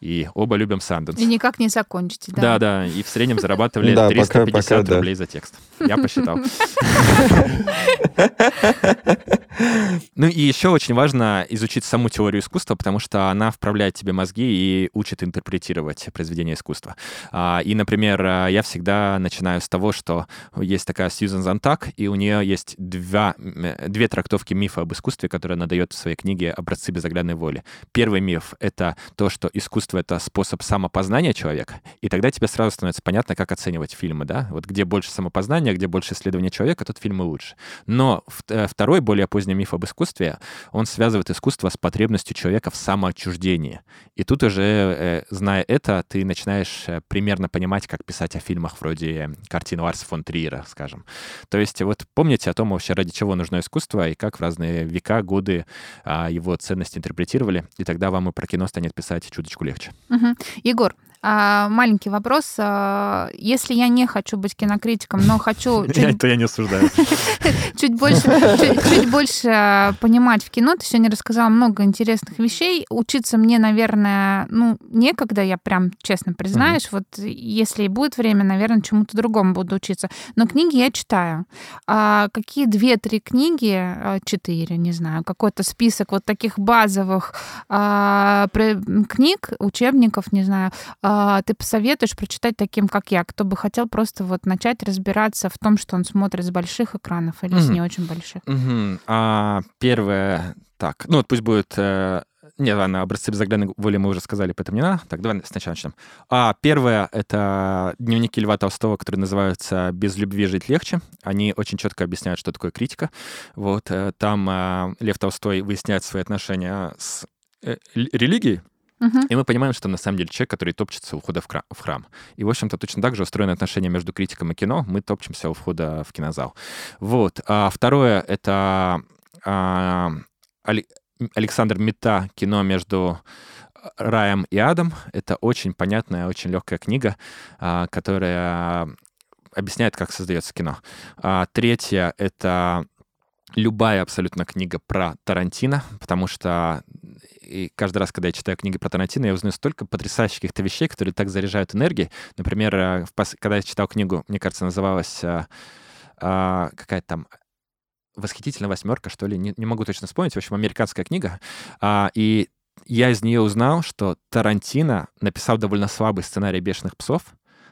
и оба любим Санденс. И никак не закончите, да? Да, да, и в среднем зарабатывали 350 рублей за текст. Я посчитал. Ну и еще очень важно изучить саму теорию искусства, потому что она вправляет тебе мозги и учит интерпретировать произведение искусства. А, и, например, я всегда начинаю с того, что есть такая Сьюзан Зантак, и у нее есть два, две трактовки мифа об искусстве, которые она дает в своей книге «Образцы безоглядной воли». Первый миф — это то, что искусство — это способ самопознания человека, и тогда тебе сразу становится понятно, как оценивать фильмы, да? Вот где больше самопознания, где больше исследования человека, тот фильм и лучше. Но э, второй, более поздний миф об искусстве, он связывает искусство с потребностью человека в самоотчуждении. И тут уже, э, зная это, ты начинаешь э, примерно понимать, как писать о фильмах вроде картин Ларса фон Триера, скажем. То есть вот помните о том вообще, ради чего нужно искусство, и как в разные века, годы а, его ценности интерпретировали, и тогда вам и про кино станет писать чуточку легче. Угу. Егор, маленький вопрос. А, если я не хочу быть кинокритиком, но хочу... Чуть... То я не осуждаю. Чуть больше, больше понимать в кино. Ты сегодня рассказала много интересных вещей. Учиться мне, наверное, ну, некогда, я прям честно признаюсь. Вот если и будет время, наверное, чему-то другому буду учиться. Но книги я читаю. А какие две-три книги, четыре, не знаю, какой-то список вот таких базовых книг, учебников, не знаю, а, ты посоветуешь прочитать таким, как я, кто бы хотел просто вот начать разбираться в том, что он смотрит с больших экранов или mm-hmm. с не очень больших? Mm-hmm. А, первое, так, ну вот пусть будет э, нет, ладно, образцы безоглядной воли мы уже сказали, поэтому не надо. Так, давай сначала начнем. А, первое — это дневники Льва Толстого, которые называются «Без любви жить легче». Они очень четко объясняют, что такое критика. Вот, э, там а, Лев Толстой выясняет свои отношения с э, И мы понимаем, что на самом деле человек, который топчется у входа в, храм. И, в общем-то, точно так же устроены отношения между критиком и кино. Мы топчемся у входа в кинозал. Вот. А второе — это а, Александр Мета «Кино между раем и адом». Это очень понятная, очень легкая книга, а, которая объясняет, как создается кино. А, третье — это любая абсолютно книга про Тарантино, потому что и каждый раз, когда я читаю книги про Тарантино, я узнаю столько потрясающих каких-то вещей, которые так заряжают энергией. Например, э, когда я читал книгу, мне кажется, называлась э, а, какая-то там «Восхитительная восьмерка», что ли, не, не могу точно вспомнить, в общем, американская книга. А, и я из нее узнал, что Тарантино написал довольно слабый сценарий «Бешеных псов»,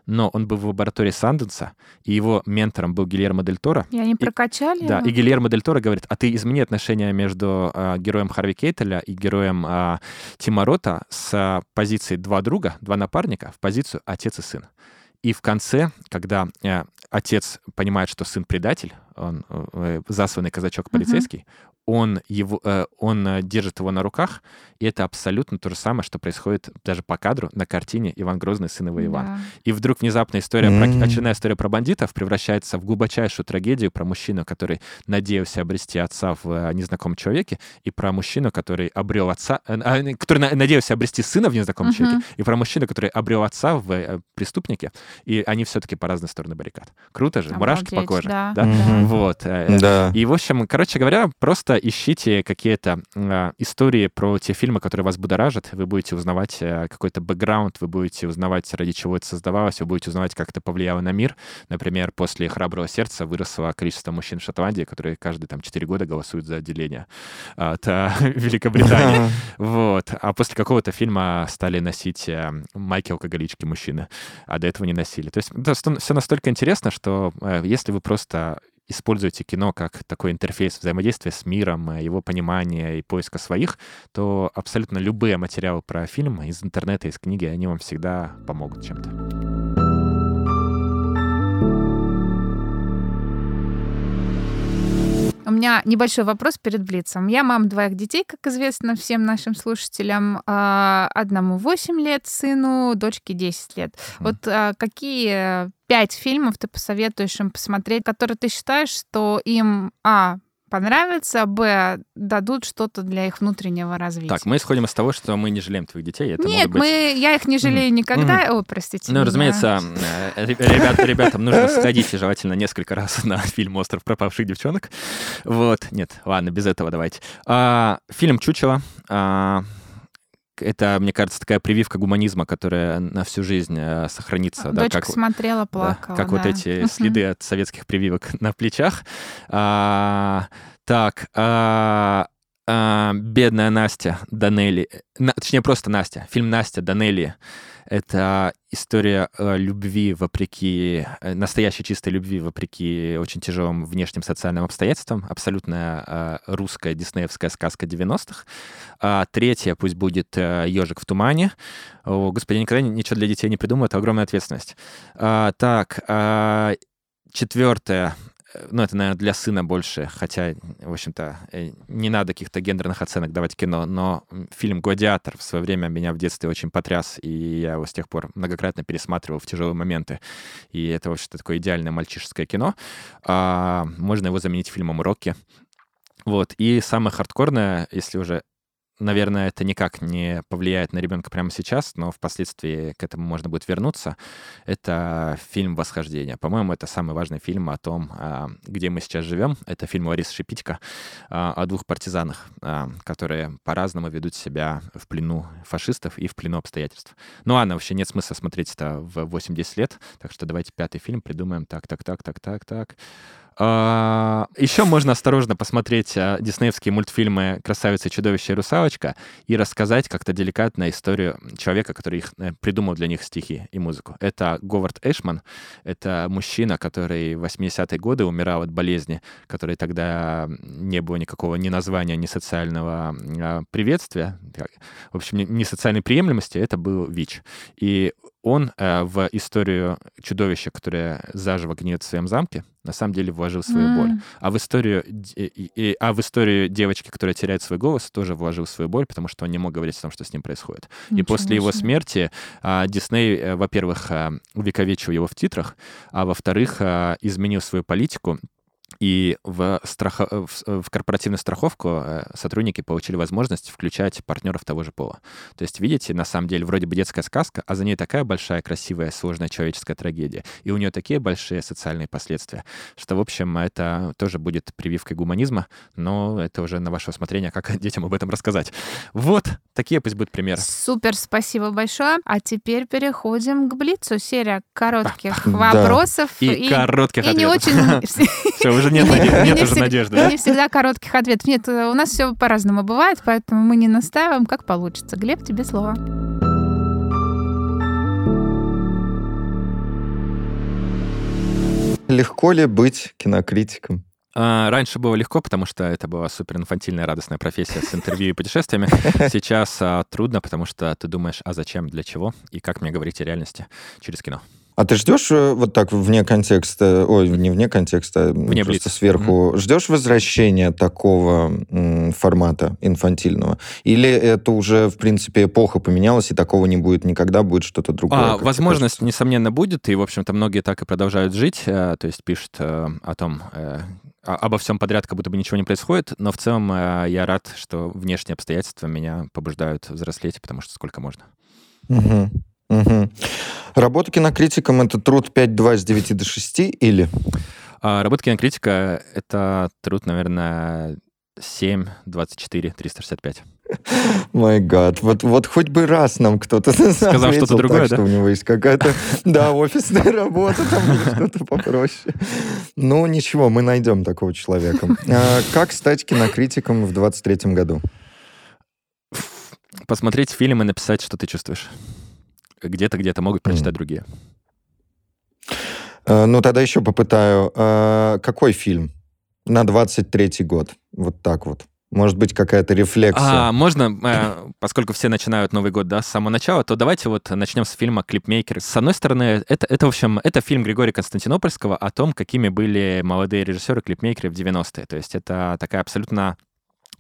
но он был в лаборатории Санденса, и его ментором был Гильермо Дель Торо. И они прокачали и, Да, и Гильермо Дель Торо говорит, а ты измени отношения между а, героем Харви Кейтеля и героем а, Тима Рота с а, позиции два друга, два напарника в позицию отец и сын. И в конце, когда э, отец понимает, что сын предатель, он э, засланный казачок полицейский, uh-huh он, его, э, он э, держит его на руках, и это абсолютно то же самое, что происходит даже по кадру на картине «Иван Грозный, сын его Иван». Да. И вдруг внезапно история, mm-hmm. про, очередная история про бандитов превращается в глубочайшую трагедию про мужчину, который надеялся обрести отца в э, незнакомом человеке, и про мужчину, который обрел отца, э, а, который надеялся обрести сына в незнакомом mm-hmm. человеке, и про мужчину, который обрел отца в э, преступнике, и они все-таки по разные стороны баррикад. Круто же, Обалдеть, мурашки по коже. Да. Да? Mm-hmm. Вот. Да. И, в общем, короче говоря, просто ищите какие-то э, истории про те фильмы, которые вас будоражат, вы будете узнавать э, какой-то бэкграунд, вы будете узнавать, ради чего это создавалось, вы будете узнавать, как это повлияло на мир. Например, после «Храброго сердца» выросло количество мужчин в Шотландии, которые каждые там 4 года голосуют за отделение от э, Великобритании. Вот. А после какого-то фильма стали носить э, майки алкоголички мужчины, а до этого не носили. То есть это все настолько интересно, что если вы просто используете кино как такой интерфейс взаимодействия с миром, э, его понимания и поиска своих, то абсолютно любые материалы про фильм из интернета, из книги, они вам всегда помогут чем-то. У меня небольшой вопрос перед Блицем. Я мама двоих детей, как известно всем нашим слушателям. А, одному 8 лет сыну, дочке 10 лет. Вот а, какие пять фильмов ты посоветуешь им посмотреть, которые ты считаешь, что им, а, понравится, б, дадут что-то для их внутреннего развития. Так, мы исходим из того, что мы не жалеем твоих детей. Это Нет, быть... мы, я их не жалею mm-hmm. никогда. Mm-hmm. О, простите. Ну, меня. разумеется, э, ребят, ребятам нужно сходить желательно несколько раз на фильм «Остров пропавших девчонок». Вот, нет, ладно, без этого давайте. А, фильм «Чучело». А, это, мне кажется, такая прививка гуманизма, которая на всю жизнь э, сохранится. Дочка да, как, смотрела, плакала. Да, как да. вот эти следы от советских прививок на плечах. А, так, а, а, бедная Настя Данелли, на, точнее просто Настя, фильм Настя Данелли. Это история э, любви вопреки, э, настоящей чистой любви вопреки очень тяжелым внешним социальным обстоятельствам. Абсолютная э, русская диснеевская сказка 90-х. А третья пусть будет «Ежик в тумане». О, господи, никогда ничего для детей не придумаю, это огромная ответственность. А, так, а, четвертая Э, ну, это, наверное, для сына больше, хотя, в общем-то, э, не надо каких-то гендерных оценок давать кино, но фильм «Гладиатор» в свое время меня в детстве очень потряс, и я его с тех пор многократно пересматривал в тяжелые моменты. И это, в общем-то, такое идеальное мальчишеское кино. А, можно его заменить фильмом «Рокки». Вот. И самое хардкорное, если уже наверное, это никак не повлияет на ребенка прямо сейчас, но впоследствии к этому можно будет вернуться. Это фильм «Восхождение». По-моему, это самый важный фильм о том, а, где мы сейчас живем. Это фильм Ларисы Шипитько а, о двух партизанах, а, которые по-разному ведут себя в плену фашистов и в плену обстоятельств. Ну ладно, вообще нет смысла смотреть это в 80 лет, так что давайте пятый фильм придумаем. Так, так, так, так, так, так. А, Еще можно осторожно посмотреть а, диснеевские мультфильмы «Красавица, чудовище и русалочка» и рассказать как-то деликатно историю человека, который их, э, придумал для них стихи и музыку. Это Говард Эшман. Это мужчина, который в 80-е годы умирал от болезни, которой тогда не было никакого ни названия, ни социального а, приветствия, в общем, ни социальной приемлемости. Это был ВИЧ. И он э, в историю чудовища, которое заживо гниет в своем замке, на самом деле вложил свою mm. боль. А в историю, и, и, а в историю девочки, которая теряет свой голос, тоже вложил свою боль, потому что он не мог говорить о том, что с ним происходит. Ничего и после его смерти а, Дисней, а, во-первых, а, увековечил его в титрах, а во-вторых, а, изменил свою политику и в, страхо... в корпоративную страховку э, сотрудники получили возможность включать партнеров того же пола. То есть, видите, на самом деле, вроде бы детская сказка, а за ней такая большая, красивая, сложная человеческая трагедия. И у нее такие большие социальные последствия, что, в общем, это тоже будет прививкой гуманизма, но это уже на ваше усмотрение, как детям об этом рассказать. Вот, такие пусть будут примеры. Супер, спасибо большое. А теперь переходим к Блицу. Серия коротких вопросов. И, и коротких и ответов. не очень... Уже нет, нет уже надежды. Не всегда коротких ответов. Нет, у нас все по-разному бывает, поэтому мы не настаиваем, как получится. Глеб, тебе слово. Легко ли быть кинокритиком? А, раньше было легко, потому что это была супер инфантильная радостная профессия с интервью и путешествиями. Сейчас а, трудно, потому что ты думаешь, а зачем, для чего и как мне говорить о реальности через кино. А ты ждешь э, вот так вне контекста, ой, не вне контекста, вне просто блица. сверху, mm-hmm. ждешь возвращения такого м, формата инфантильного? Или это уже, в принципе, эпоха поменялась, и такого не будет никогда, будет что-то другое? А, возможность, несомненно, будет, и, в общем-то, многие так и продолжают жить, э, то есть пишут э, о том, э, обо всем подряд, как будто бы ничего не происходит, но в целом э, я рад, что внешние обстоятельства меня побуждают взрослеть, потому что сколько можно. Угу. Угу. Работа кинокритиком — это труд 5-2 с 9 до 6 или? А, работа кинокритика — это труд, наверное, 7, 24, 365. Май гад. Вот, вот хоть бы раз нам кто-то сказал что-то другое, так, да? что у него есть какая-то, да, офисная работа, там что-то попроще. Ну, ничего, мы найдем такого человека. А, как стать кинокритиком в 23-м году? Посмотреть фильм и написать, что ты чувствуешь где-то, где-то могут прочитать mm. другие. Uh, ну, тогда еще попытаю. Uh, какой фильм? На 23-й год. Вот так вот. Может быть, какая-то рефлексия. А, можно, э, поскольку все начинают Новый год, да, с самого начала, то давайте вот начнем с фильма «Клипмейкер». С одной стороны, это, это, в общем, это фильм Григория Константинопольского о том, какими были молодые режиссеры-клипмейкеры в 90-е. То есть это такая абсолютно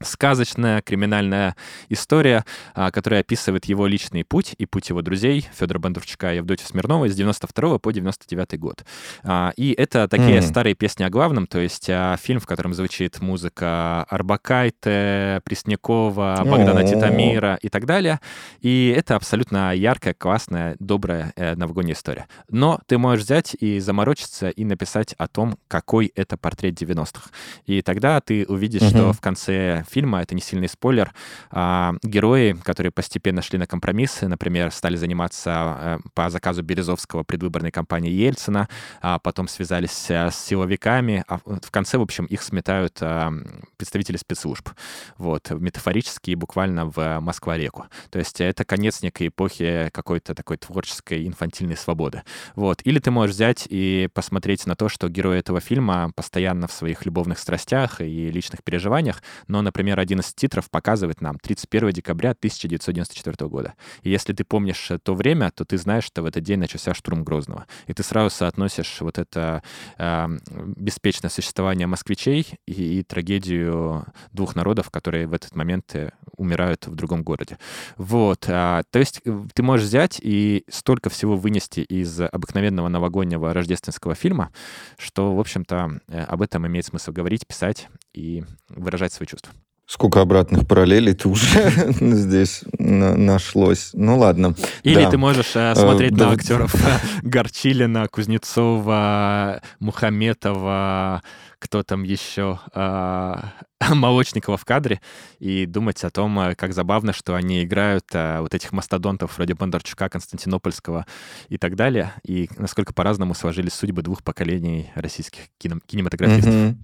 сказочная криминальная история, а, которая описывает его личный путь и путь его друзей Федора Бондарчука и Евдокии Смирновой с 92 по 99 год. А, и это такие mm. старые песни о главном, то есть а, фильм, в котором звучит музыка Арбакайте, Преснякова, Богдана oh. Титамира и так далее. И это абсолютно яркая, классная, добрая э, новогодняя история. Но ты можешь взять и заморочиться и написать о том, какой это портрет 90-х. И тогда ты увидишь, mm-hmm. что в конце фильма, это не сильный спойлер, а, герои, которые постепенно шли на компромиссы, например, стали заниматься а, по заказу Березовского предвыборной кампании Ельцина, а потом связались а, с силовиками, а в конце, в общем, их сметают а, представители спецслужб, вот, метафорически и буквально в Москва-реку. То есть это конец некой эпохи какой-то такой творческой инфантильной свободы. Вот. Или ты можешь взять и посмотреть на то, что герои этого фильма постоянно в своих любовных страстях и личных переживаниях, но, например, например, один из титров показывает нам 31 декабря 1994 года. И если ты помнишь то время, то ты знаешь, что в этот день начался штурм Грозного. И ты сразу соотносишь вот это э, беспечное существование москвичей и, и трагедию двух народов, которые в этот момент э, умирают в другом городе. Вот. А, то есть э, ты можешь взять и столько всего вынести из обыкновенного новогоднего рождественского фильма, что, в общем-то, э, об этом имеет смысл говорить, писать и выражать свои чувства. Сколько обратных параллелей ты уже здесь нашлось. Ну ладно. Или да. ты можешь э, смотреть э, на да. актеров Горчилина, Кузнецова, Мухаметова, кто там еще, э, Молочникова в кадре, и думать о том, э, как забавно, что они играют э, вот этих мастодонтов вроде Бондарчука, Константинопольского и так далее, и насколько по-разному сложились судьбы двух поколений российских кино- кинематографистов. Mm-hmm.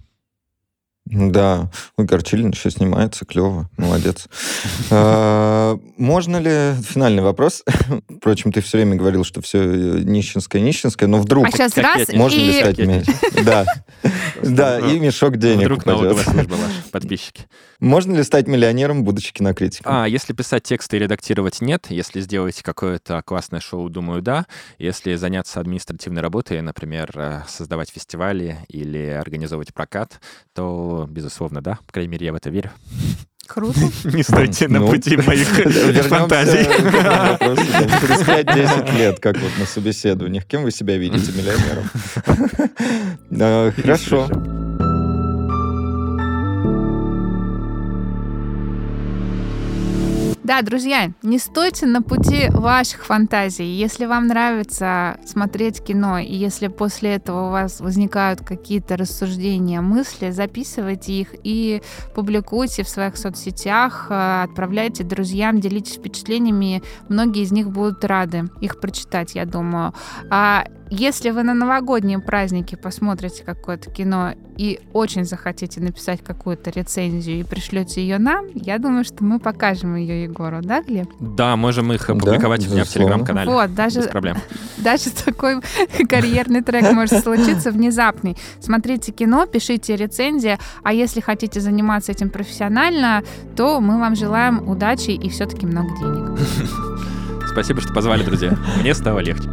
Да, ой, Горчилин еще снимается, клево, молодец. А, можно ли, финальный вопрос, впрочем, ты все время говорил, что все нищенское, нищенское, но вдруг... А сейчас раз Можно ли стать... Да, да, и мешок денег Вдруг налоговая служба подписчики. Можно ли стать миллионером, будучи кинокритиком? А, если писать тексты и редактировать, нет. Если сделать какое-то классное шоу, думаю, да. Если заняться административной работой, например, э, создавать фестивали или организовывать прокат, то, безусловно, да. По крайней мере, я в это верю. Круто. Не стойте на ну, пути моих фантазий. Через 5-10 лет, как вот на собеседованиях. Кем вы себя видите, миллионером? Хорошо. Да, друзья, не стойте на пути ваших фантазий. Если вам нравится смотреть кино, и если после этого у вас возникают какие-то рассуждения, мысли, записывайте их и публикуйте в своих соцсетях, э, отправляйте друзьям, делитесь впечатлениями. Многие из них будут рады их прочитать, я думаю. А если вы на новогодние праздники посмотрите какое-то кино и очень захотите написать какую-то рецензию и пришлете ее нам, я думаю, что мы покажем ее Егору, да, Глеб? Да, можем их опубликовать да, у меня в телеграм-канале. Вот, даже, без проблем. Даже такой карьерный трек может случиться внезапный. Смотрите кино, пишите рецензии, а если хотите заниматься этим профессионально, то мы вам желаем удачи и все-таки много денег. Спасибо, что позвали, друзья. Мне стало легче.